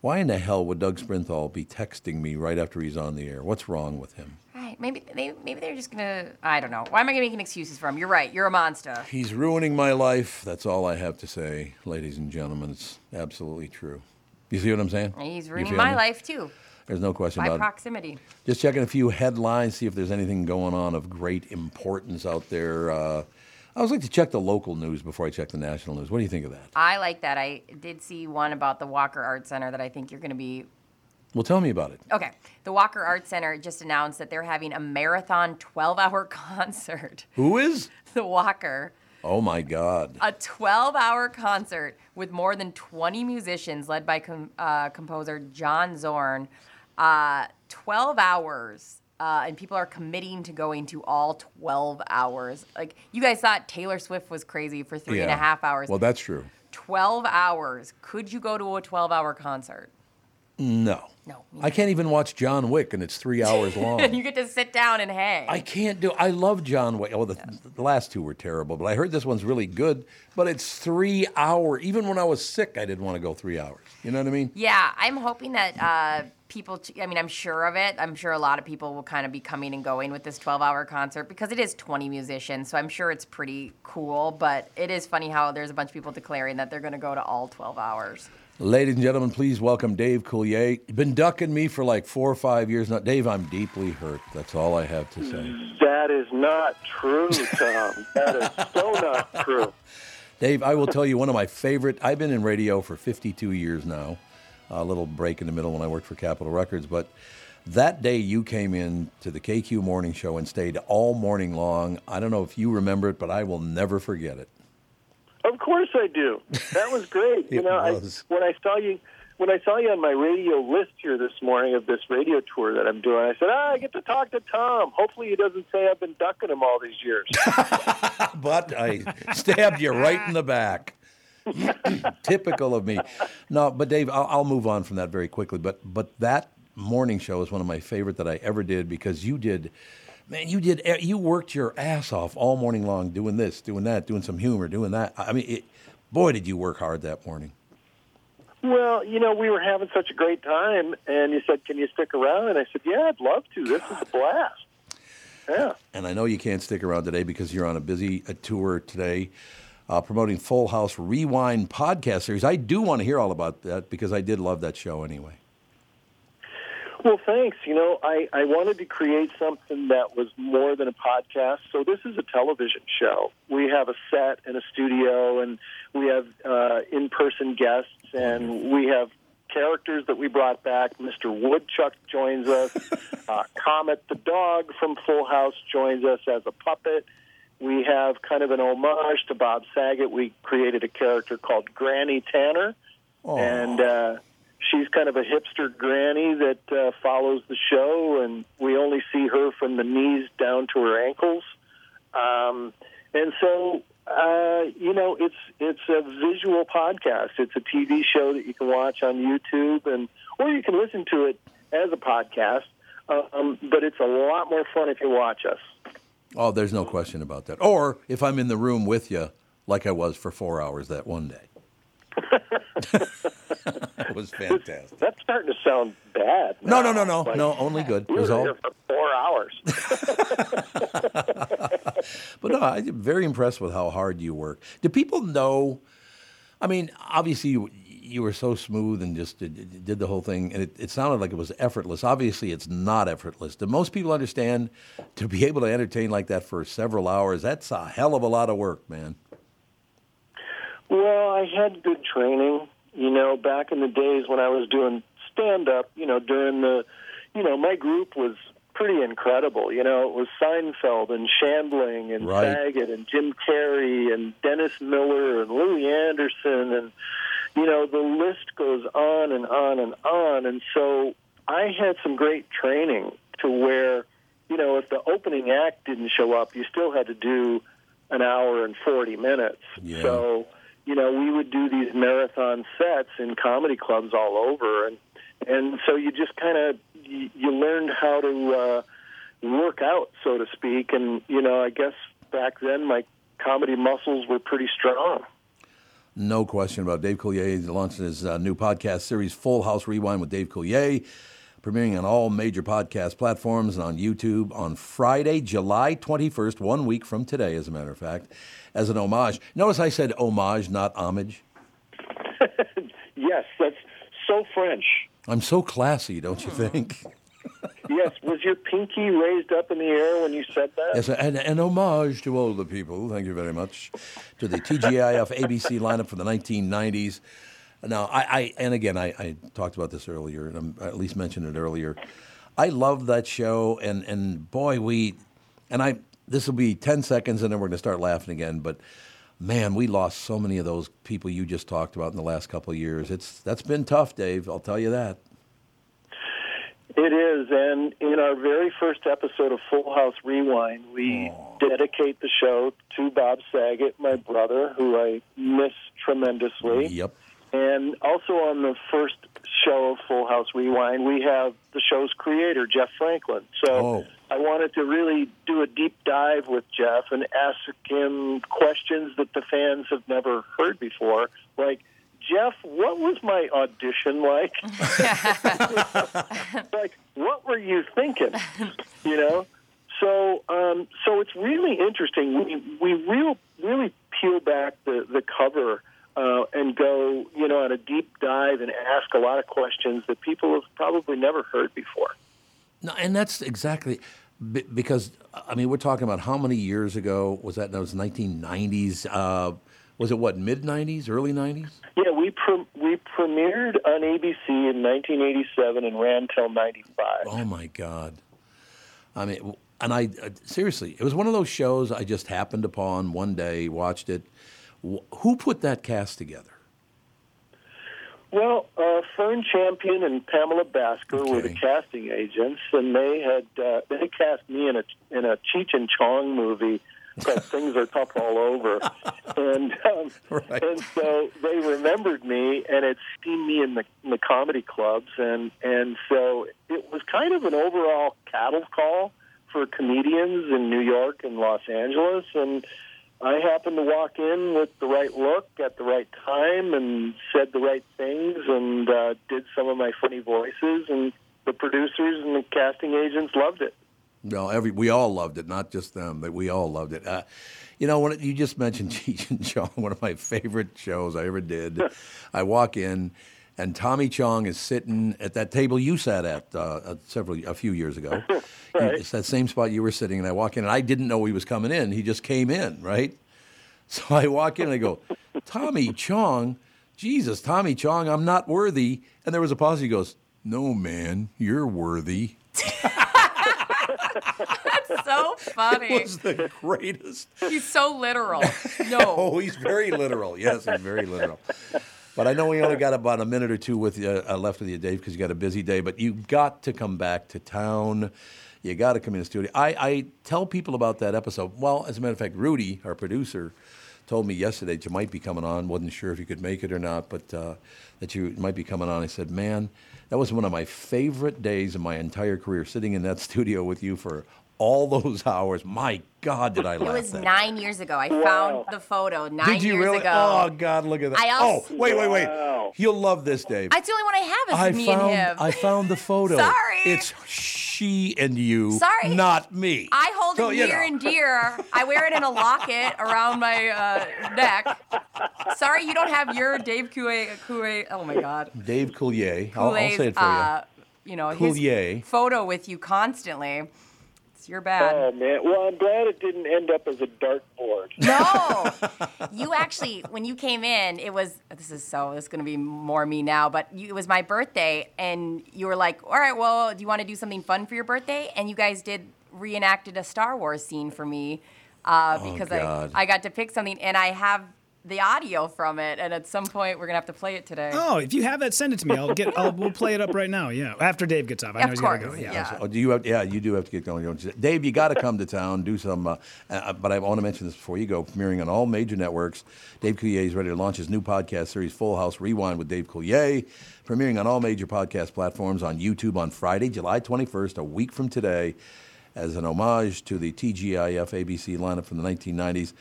Why in the hell would Doug Sprinthal be texting me right after he's on the air? What's wrong with him? Right. maybe they maybe they're just gonna. I don't know. Why am I making excuses for him? You're right. You're a monster. He's ruining my life. That's all I have to say, ladies and gentlemen. It's absolutely true. You see what I'm saying? He's ruining my me? life too There's no question by about it. proximity. Just checking a few headlines, see if there's anything going on of great importance out there. Uh, always like to check the local news before I check the national news. What do you think of that? I like that. I did see one about the Walker Art Center that I think you're going to be Well, tell me about it. Okay. The Walker Art Center just announced that they're having a marathon 12 hour concert. Who is? The Walker. Oh my God. A 12 hour concert with more than 20 musicians led by com- uh, composer John Zorn. Uh, 12 hours. Uh, and people are committing to going to all 12 hours. Like, you guys thought Taylor Swift was crazy for three and a half hours. Well, that's true. 12 hours. Could you go to a 12 hour concert? No. No. I can't even watch John Wick, and it's three hours long. and you get to sit down and hang. I can't do. I love John Wick. Well, the, the last two were terrible, but I heard this one's really good. But it's three hour. Even when I was sick, I didn't want to go three hours. You know what I mean? Yeah, I'm hoping that uh, people, I mean, I'm sure of it. I'm sure a lot of people will kind of be coming and going with this 12 hour concert because it is 20 musicians. So I'm sure it's pretty cool. But it is funny how there's a bunch of people declaring that they're going to go to all 12 hours. Ladies and gentlemen, please welcome Dave Coulier. You've been ducking me for like four or five years now. Dave, I'm deeply hurt. That's all I have to say. That is not true, Tom. that is so not true. Dave, I will tell you one of my favorite. I've been in radio for 52 years now. A little break in the middle when I worked for Capitol Records, but that day you came in to the KQ morning show and stayed all morning long. I don't know if you remember it, but I will never forget it. Of course I do. That was great. you know, was. I, when I saw you when I saw you on my radio list here this morning of this radio tour that I'm doing, I said, ah, I get to talk to Tom. Hopefully he doesn't say I've been ducking him all these years. but I stabbed you right in the back. Typical of me. No, but Dave, I'll, I'll move on from that very quickly. But but that morning show is one of my favorite that I ever did because you did, man, you did e, you worked your ass off all morning long doing this, doing that, doing some humor, doing that. I mean, it, boy, did you work hard that morning. well, you know, we were having such a great time, and you said, can you stick around? And I said, yeah, I'd love to. This is a blast. Yeah. And I know you can't stick around today because you're on a busy uh, tour today, uh, promoting Full House Rewind podcast series. I do want to hear all about that because I did love that show anyway. Well, thanks. You know, I, I wanted to create something that was more than a podcast. So this is a television show. We have a set and a studio, and we have uh, in-person guests, and we have characters that we brought back. Mr. Woodchuck joins us. uh, Comet the dog from Full House joins us as a puppet. We have kind of an homage to Bob Saget. We created a character called Granny Tanner, and uh, she's kind of a hipster granny that uh, follows the show, and we only see her from the knees down to her ankles. Um, and so, uh, you know, it's it's a visual podcast. It's a TV show that you can watch on YouTube, and or you can listen to it as a podcast. Um, but it's a lot more fun if you watch us. Oh, there's no question about that. Or if I'm in the room with you, like I was for four hours that one day. it was fantastic. That's starting to sound bad. No, no, no, no, Like, no. Only good. It We was were all. here for four hours. But no, I'm very impressed with how hard you work. Do people know? I mean, obviously you, you were so smooth and just did, did the whole thing, and it, it sounded like it was effortless. Obviously, it's not effortless. Do most people understand to be able to entertain like that for several hours? That's a hell of a lot of work, man. Well, I had good training. You know, back in the days when I was doing stand up, you know, during the, you know, my group was pretty incredible. You know, it was Seinfeld and Shandling and Right. Saget and Jim Carrey and Dennis Miller and Louie Anderson and, you know, the list goes on and on and on. And so I had some great training to where, you know, if the opening act didn't show up, you still had to do an hour and 40 minutes. Yeah. So, you know, we would do these marathon sets in comedy clubs all over, and and so you just kind of you, you learned how to uh, work out, so to speak. And you know, I guess back then my comedy muscles were pretty strong. No question about it. Dave Coulier launching his uh, new podcast series, Full House Rewind with Dave Coulier. premiering on all major podcast platforms and on YouTube on Friday, July 21st, one week from today, as a matter of fact, as an homage. Notice I said homage, not homage. yes, that's so French. I'm so classy, don't you think? Yes, was your pinky raised up in the air when you said that? Yes, an, an homage to all the people. Thank you very much to the TGIF ABC lineup from the 1990s. Now, I, I and again, I, I, talked about this earlier, and I at least mentioned it earlier. I loved that show, and and boy, we, and I. This will be 10 seconds, and then we're going to start laughing again. But man, we lost so many of those people you just talked about in the last couple of years. It's that's been tough, Dave. I'll tell you that. It is, and in our very first episode of Full House Rewind, we dedicate the show to Bob Saget, my brother, who I miss tremendously. Yep. And also on the first show of Full House Rewind, we have the show's creator, Jeff Franklin. So Oh. I wanted to really do a deep dive with Jeff and ask him questions that the fans have never heard before, like. Jeff, what was my audition like? like, what were you thinking? You know, so um, so it's really interesting. We we real really peel back the the cover uh, and go, you know, on a deep dive and ask a lot of questions that people have probably never heard before. No, and that's exactly because I mean we're talking about how many years ago was that? That was 1990s. Uh, was it what mid 90s, early 90s? Yeah, we pre- we premiered on ABC in 1987 and ran till 95. Oh my God! I mean, and I uh, seriously, it was one of those shows I just happened upon one day, watched it. Wh- Who put that cast together? Well, uh, Fern Champion and Pamela Basker were the casting agents, and they had uh, they cast me in a in a Cheech and Chong movie called "Things Are Tough All Over," and um, and so they remembered me and had seen me in the in the comedy clubs, and and so it was kind of an overall cattle call for comedians in New York and Los Angeles, and I happened to walk in with the right look at the right time and said the right things and uh, did some of my funny voices, and the producers and the casting agents loved it. No, every we all loved it, not just them, but we all loved it. Uh, you know, when it, you just mentioned Cheech and Chong, one of my favorite shows I ever did. I walk in, and Tommy Chong is sitting at that table you sat at uh, uh, several a few years ago. You- It's that same spot you were sitting, and I walk in, and I didn't know he was coming in. He just came in, right? So I walk in, and I go, Tommy Chong, Jesus, Tommy Chong, I'm not worthy. And there was a pause. He goes, No, man, you're worthy. That's so funny. It was the greatest. He's so literal. No. oh, he's very literal. Yes, he's very literal. But I know we only got about a minute or two with you, uh, left with you, Dave, because you got a busy day. But you got to come back to town. You got to come in the studio. I, I tell people about that episode. Well, as a matter of fact, Rudy, our producer, told me yesterday that you might be coming on. wasn't sure if you could make it or not, but uh, that you might be coming on. I said, man, that was one of my favorite days of my entire career, sitting in that studio with you for all those hours. My God, did I love this. It was that nine years ago. I found the photo nine did you years really? ago. Oh God, look at that! I oh, also- wait, wait, wait! You'll love this, Dave. That's the only one I have is I me found and him. I found the photo. Sorry. it's she and you. Sorry. not me. I hold So, it you near know. and dear. I wear it in a locket around my uh, neck. Sorry, you don't have your Dave Coué. Coué oh my God. Dave Coulier. I'll, I'll say it for uh, you know, Coulier. his photo with you constantly. It's your bad. Oh man! Well, I'm glad it didn't end up as a dartboard. No, you actually, when you came in, it was. This is so. This is going to be more me now, but you, it was my birthday, and you were like, "All right, well, do you want to do something fun for your birthday?" And you guys did reenacted a Star Wars scene for me uh, Oh, because God. I I got to pick something, and I have the audio from it, and at some point we're gonna have to play it today. Oh, if you have that, send it to me. I'll get. I'll, we'll play it up right now. Yeah, after Dave gets off. I know Of he's got to course, go. Yeah. yeah. Oh, do you have? Yeah, you do have to get going. don't you? Dave, you got to come to town, do some. Uh, uh, but I want to mention this before you go. Premiering on all major networks. Dave Coulier is ready to launch his new podcast series, Full House Rewind with Dave Coulier. Premiering on all major podcast platforms on YouTube on Friday, July 21st, a week from today, as an homage to the TGIF ABC lineup from the 1990s.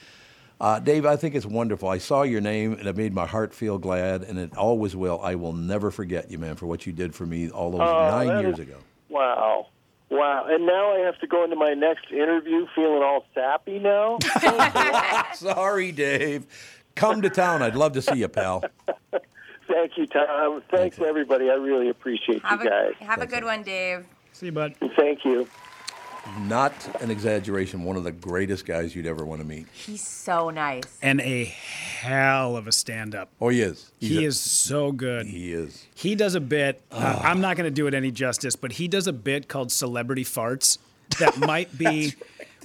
Uh, Dave, I think it's wonderful. I saw your name and it made my heart feel glad, and it always will. I will never forget you, man, for what you did for me all those Oh, nine that years is- ago. Wow. Wow. And now I have to go into my next interview feeling all sappy now. Sorry, Dave. Come to town. I'd love to see you, pal. Thank you, Tom. Thanks, everybody. I really appreciate Have you guys. a have a good one, Dave. See you, bud. Thank you. Not an exaggeration. One of the greatest guys you'd ever want to meet. He's so nice. And a hell of a stand-up. Oh, he is. He's He a- is so good. He is. He does a bit. Uh, I'm not going to do it any justice, but he does a bit called "Celebrity Farts" that might be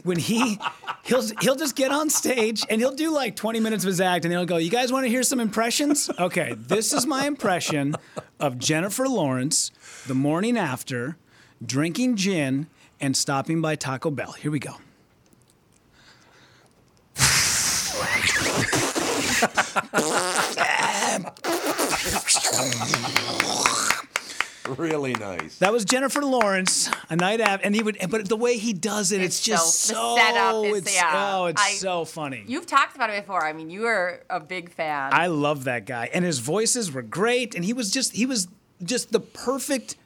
when he he'll he'll just get on stage and he'll do like 20 minutes of his act, and he'll go, "You guys want to hear some impressions? Okay, this is my impression of Jennifer Lawrence the morning after drinking gin and stopping by Taco Bell. Here we go." Really nice. That was Jennifer Lawrence, a night after, and he would, but the way he does it, it's, It's just so- so, the setup is- it's, yeah, oh, it's I- so funny. You've talked about it before. I mean, you are a big fan. I love that guy, and his voices were great, and he was just, he was just the perfect,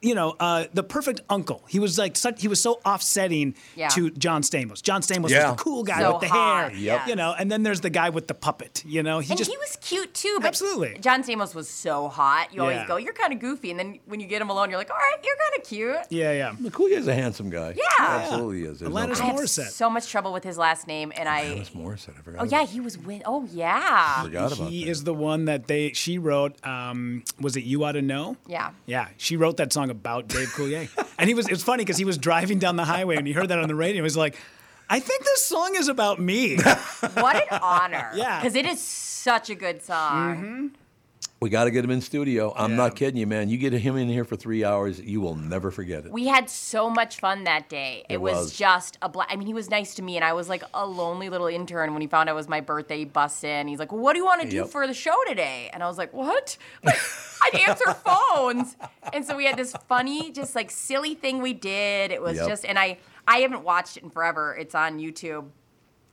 you know, uh, the perfect uncle. He was like such, he was so offsetting Yeah. to John Stamos. John Stamos Yeah. was the cool guy So with the hot, hair, Yep. you know, and then there's the guy with the puppet, you know. He and just he was cute too. But Absolutely. John Stamos was so hot. You always Yeah. go, you're kind of goofy, and then when you get him alone, you're like, all right, you're kind of cute. yeah, yeah. McCoy is a handsome guy. Yeah. Absolutely is. There's no Alanis I question. have so much trouble with his last name, and I. Alanis Morissette. I forgot. Oh yeah, he was with. Oh yeah. Forgot about He that. is the one that they she wrote. Um, was it "You Oughta Know"? Yeah. Yeah, she wrote that song about Dave Coulier, and he was. It's funny because he was driving down the highway and he heard that on the radio. He was like, "I think this song is about me." What an honor. Yeah. Because it is such a good song. Mm-hmm. We got to get him in studio. I'm Yeah. not kidding you, man. You get him in here for three hours, you will never forget it. We had so much fun that day. It, It was, was. just a blast. I mean, he was nice to me, and I was like a lonely little intern when he found out it was my birthday. He busts in. He's like, well, "What do you want to do Yep. for the show today?" And I was like, "What?" Like, I'd answer phones, and so we had this funny, just like silly thing we did. It was Yep. just, and I I haven't watched it in forever. It's on YouTube,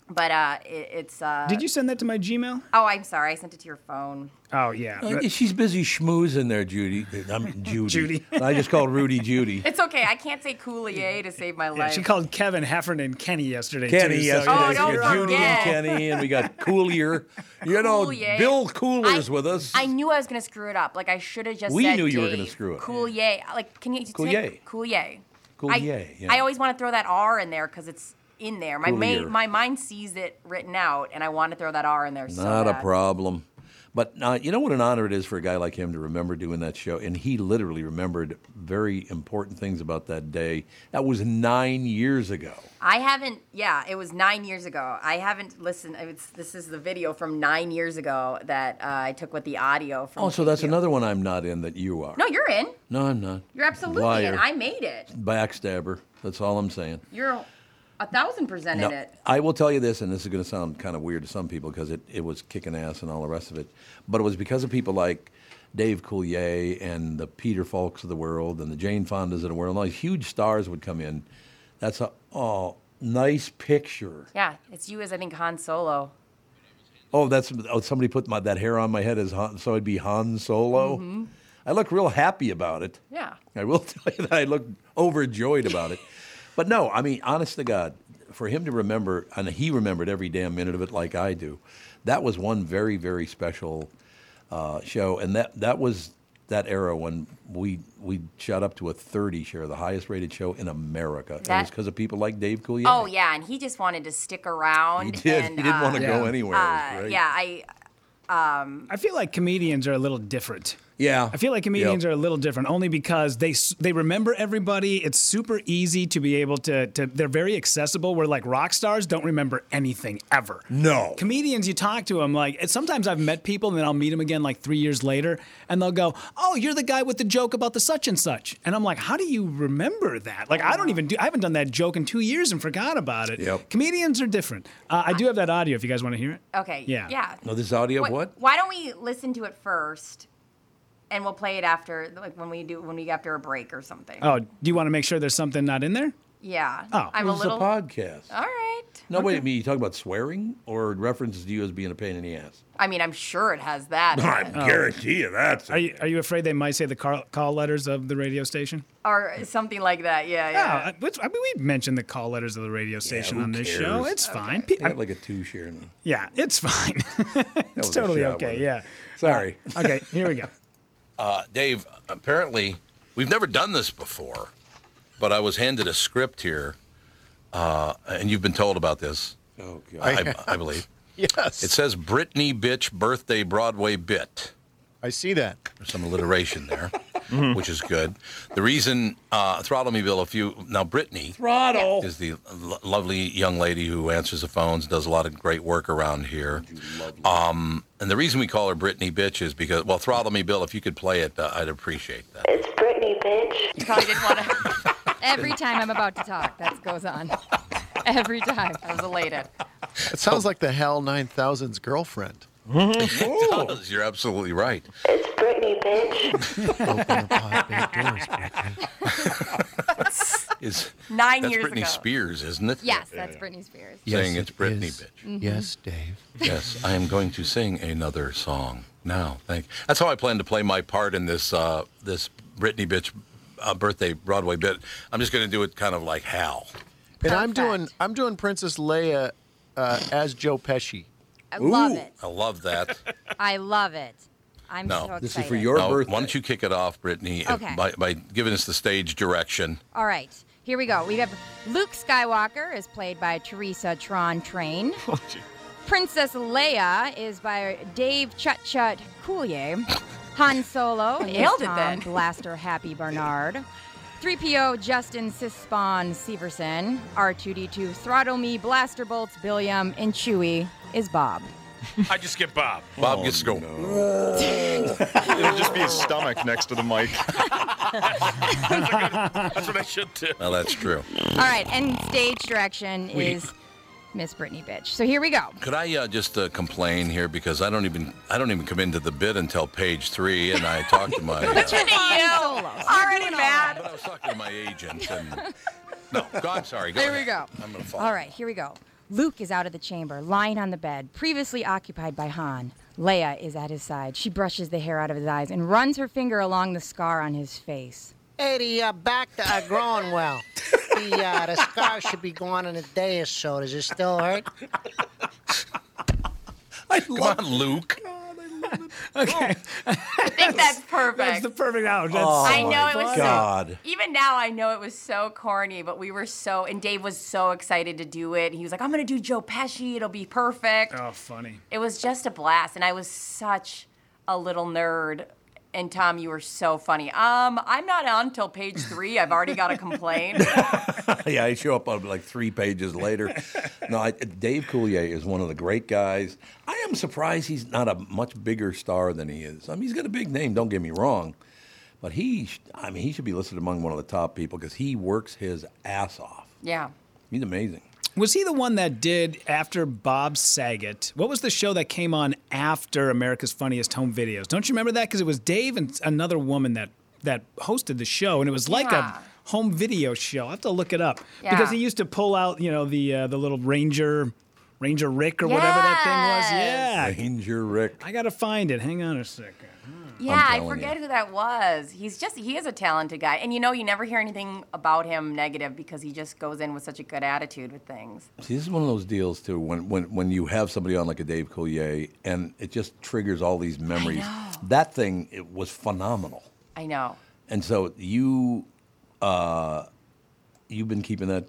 but uh, it, it's. Uh, Did you send that to my Gmail? Oh, I'm sorry. I sent it to your phone. Oh yeah. Uh, She's busy schmoozing there, Judy. I'm Judy. Judy. I just called Rudy Judy. It's okay. I can't say Coulier to save my Yeah, life. she called Kevin Heffernan Kenny yesterday. Kenny too, so, yesterday. Oh, we don't got Judy and forget. Kenny, and we got Coolier. You know, Coulier. Bill Cooler's I- with us. I knew I was gonna screw it up. Like I should have just. We said knew you were gonna screw it. Coulier. Like, can you say Coulier. Coulier? Coulier, I, yeah. I always want to throw that R in there because it's in there. My main, my mind sees it written out, and I want to throw that R in there. so Not a problem. But uh, you know what an honor it is for a guy like him to remember doing that show, and he literally remembered very important things about that day. That was nine years ago. I haven't. Yeah, it was nine years ago. I haven't listened. It's, this is the video from nine years ago that uh, I took with the audio from. Oh, so that's another one I'm not in that you are. No, you're in. No, I'm not. You're absolutely Liar. in. I made it. Backstabber. That's all I'm saying. You're a thousand percent No, in it. I will tell you this, and this is going to sound kind of weird to some people because it, it was kicking ass and all the rest of it, but it was because of people like Dave Coulier and the Peter Falks of the world and the Jane Fondas of the world. All these huge stars would come in. That's a oh nice picture. Yeah, it's you as I think Han Solo. Oh, that's oh, somebody put my, that hair on my head as Han, so it'd be Han Solo. Mm-hmm. I look real happy about it. Yeah. I will tell you that I look overjoyed about it. But no, I mean, honest to God, for him to remember, and he remembered every damn minute of it like I do, that was one very, very special uh, show. And that, that was that era when we we shot up to a 30 share, the highest rated show in America. and it That- was because of people like Dave Coulier. Oh yeah, and he just wanted to stick around. He did. And, he didn't want to uh, go anywhere. Uh, yeah, I. Um, I feel like comedians are a little different. Yeah. I feel like comedians Yep. are a little different only because they they remember everybody. It's super easy to be able to to they're very accessible. Where like rock stars don't remember anything ever. No. Comedians, you talk to them like sometimes I've met people and then I'll meet them again like three years later and they'll go, "Oh, you're the guy with the joke about the such and such," and I'm like, "How do you remember that?" Like I don't even do. I haven't done that joke in two years and forgot about it. Yep. Comedians are different. Uh, I do have that audio if you guys want to hear it. okay. Yeah. Yeah. No, this audio of what? Why don't we listen to it first, and we'll play it after, like when we do when we get after a break or something. Oh, do you want to make sure there's something not in there? Yeah. Oh. I'm It a was little. a podcast. All right. No, wait a minute. You talking about swearing or references to you as being a pain in the ass? I mean, I'm sure it has that. in I it. guarantee you that's. Are you, are you afraid they might say the call, call letters of the radio station? Or something like that. Yeah, Yeah, yeah. I, which- I mean, we mentioned the call letters of the radio station who on this cares? show. It's fine. Pe- I got like a two share. now. yeah, it's fine. it's was a totally shot, okay. wasn't it? Yeah. Sorry. Uh, okay, here we go. Uh, Dave, apparently, we've never done this before, but I was handed a script here, uh, and you've been told about this, Oh God. I, I believe. Yes. It says Britney Bitch Birthday Broadway Bit. I see that. There's some alliteration there, which is good. The reason, uh, Throttle Me Bill, if you, now Brittany Throttle. is the lo- lovely young lady who answers the phones, does a lot of great work around here. Um, and the reason we call her Brittany Bitch is because, well, Throttle Me Bill, if you could play it, uh, I'd appreciate that. It's Brittany bitch. You probably didn't want to. Every time I'm about to talk, that goes on. Every time. I was elated. It sounds like the HAL 9000's girlfriend. It does. You're absolutely right. It's Britney, bitch. Open the pod bay doors. Is Nine that's years Britney ago. Spears, isn't it? Yes, that's Britney Spears. Saying it's it Britney is. Bitch. Yes, Dave. Yes, I am going to sing another song now. Thank. That's how I plan to play my part in this uh, this Britney Bitch uh, birthday Broadway bit. I'm just going to do it kind of like Hal. And I'm doing I'm doing Princess Leia uh, as Joe Pesci. I love it. I love that. I love it. I'm No, so excited. This is for your Now, birthday. why don't you kick it off, Brittany, if- by, by giving us the stage direction? All right, here we go. We have Luke Skywalker is played by Teresa Tron Train. Oh, Princess Leia is by Dave Chut Chut Coulier. Han Solo is Nailed it then. Blaster Happy Barnard. 3PO Justin Sispon Severson. R2D2 Throttle Me Blaster Bolts Billiam. And Chewie is Bob. I just get Bob. Bob gets oh, to go. It'll just be his stomach next to the mic. That's what I should do. Well, that's true. All right, and stage direction is Miss Brittany Bitch. So here we go. Could I uh, just uh, complain here because I don't even I don't even come into the bit until page three, and I talked to my. Uh, Han Solo. You're Already doing all mad. but I was talking to my agent, and no, go, I'm sorry. Go Here we go. I'm gonna fall. All right, here we go. Luke is out of the chamber, lying on the bed, previously occupied by Han. Leia is at his side. She brushes the hair out of his eyes and runs her finger along the scar on his face. Hey, the uh, back are growing well. The uh, the scar should be gone in a day or so. Does it still hurt? I Come on, Luke. Okay. I think that's perfect. That's the perfect out. Oh, I know it was God. so. Even now, I know it was so corny, but we were so. And Dave was so excited to do it. He was like, "I'm gonna do Joe Pesci. It'll be perfect." Oh, funny. It was just a blast, and I was such a little nerd. And Tom, you were so funny. Um, I'm not on till page three. I've already got a complaint. yeah, I show up on like three pages later. No, I, Dave Coulier is one of the great guys. I am surprised he's not a much bigger star than he is. I mean, he's got a big name. Don't get me wrong, but he, I mean, he should be listed among one of the top people because he works his ass off. yeah. He's amazing. Was he the one that did after Bob Saget? What was the show that came on after America's Funniest Home Videos? Don't you remember that? Because it was Dave and another woman that that hosted the show, and it was like Yeah. a home video show. I have to look it up Yeah. because he used to pull out, you know, the uh, the little Ranger, Ranger Rick or whatever that thing was. Yeah, Ranger Rick. I gotta find it. Hang on a second. Yeah, I forget you. who that was. He's just he is a talented guy. And you know, you never hear anything about him negative because he just goes in with such a good attitude with things. See, this is one of those deals too. When when when you have somebody on like a Dave Coulier, and it just triggers all these memories. That thing it was phenomenal. I know. And so you, uh, you've been keeping that,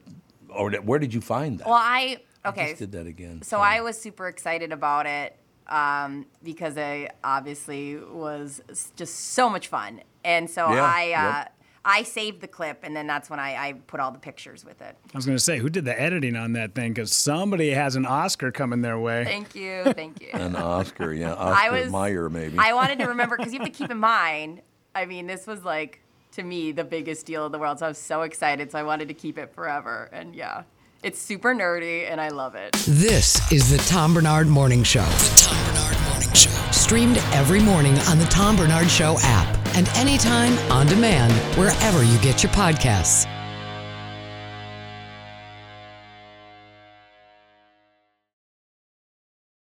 or where did you find that? Well, I I okay. just did that again. So I was super excited about it um, because it obviously was just so much fun. And so Yeah, I uh, yep. I saved the clip and then that's when I, I put all the pictures with it. I was gonna say who did the editing on that thing? Because somebody has an Oscar coming their way. Thank you, thank you. An Oscar, yeah, I was Meyer maybe. I wanted to remember because you have to keep in mind. I mean, this was like to me the biggest deal in the world, so I was so excited. So I wanted to keep it forever. And yeah, it's super nerdy and I love it. This is the Tom Barnard Morning Show. The Tom Barnard Morning Show. Streamed every morning on the Tom Barnard Show app and anytime on demand wherever you get your podcasts.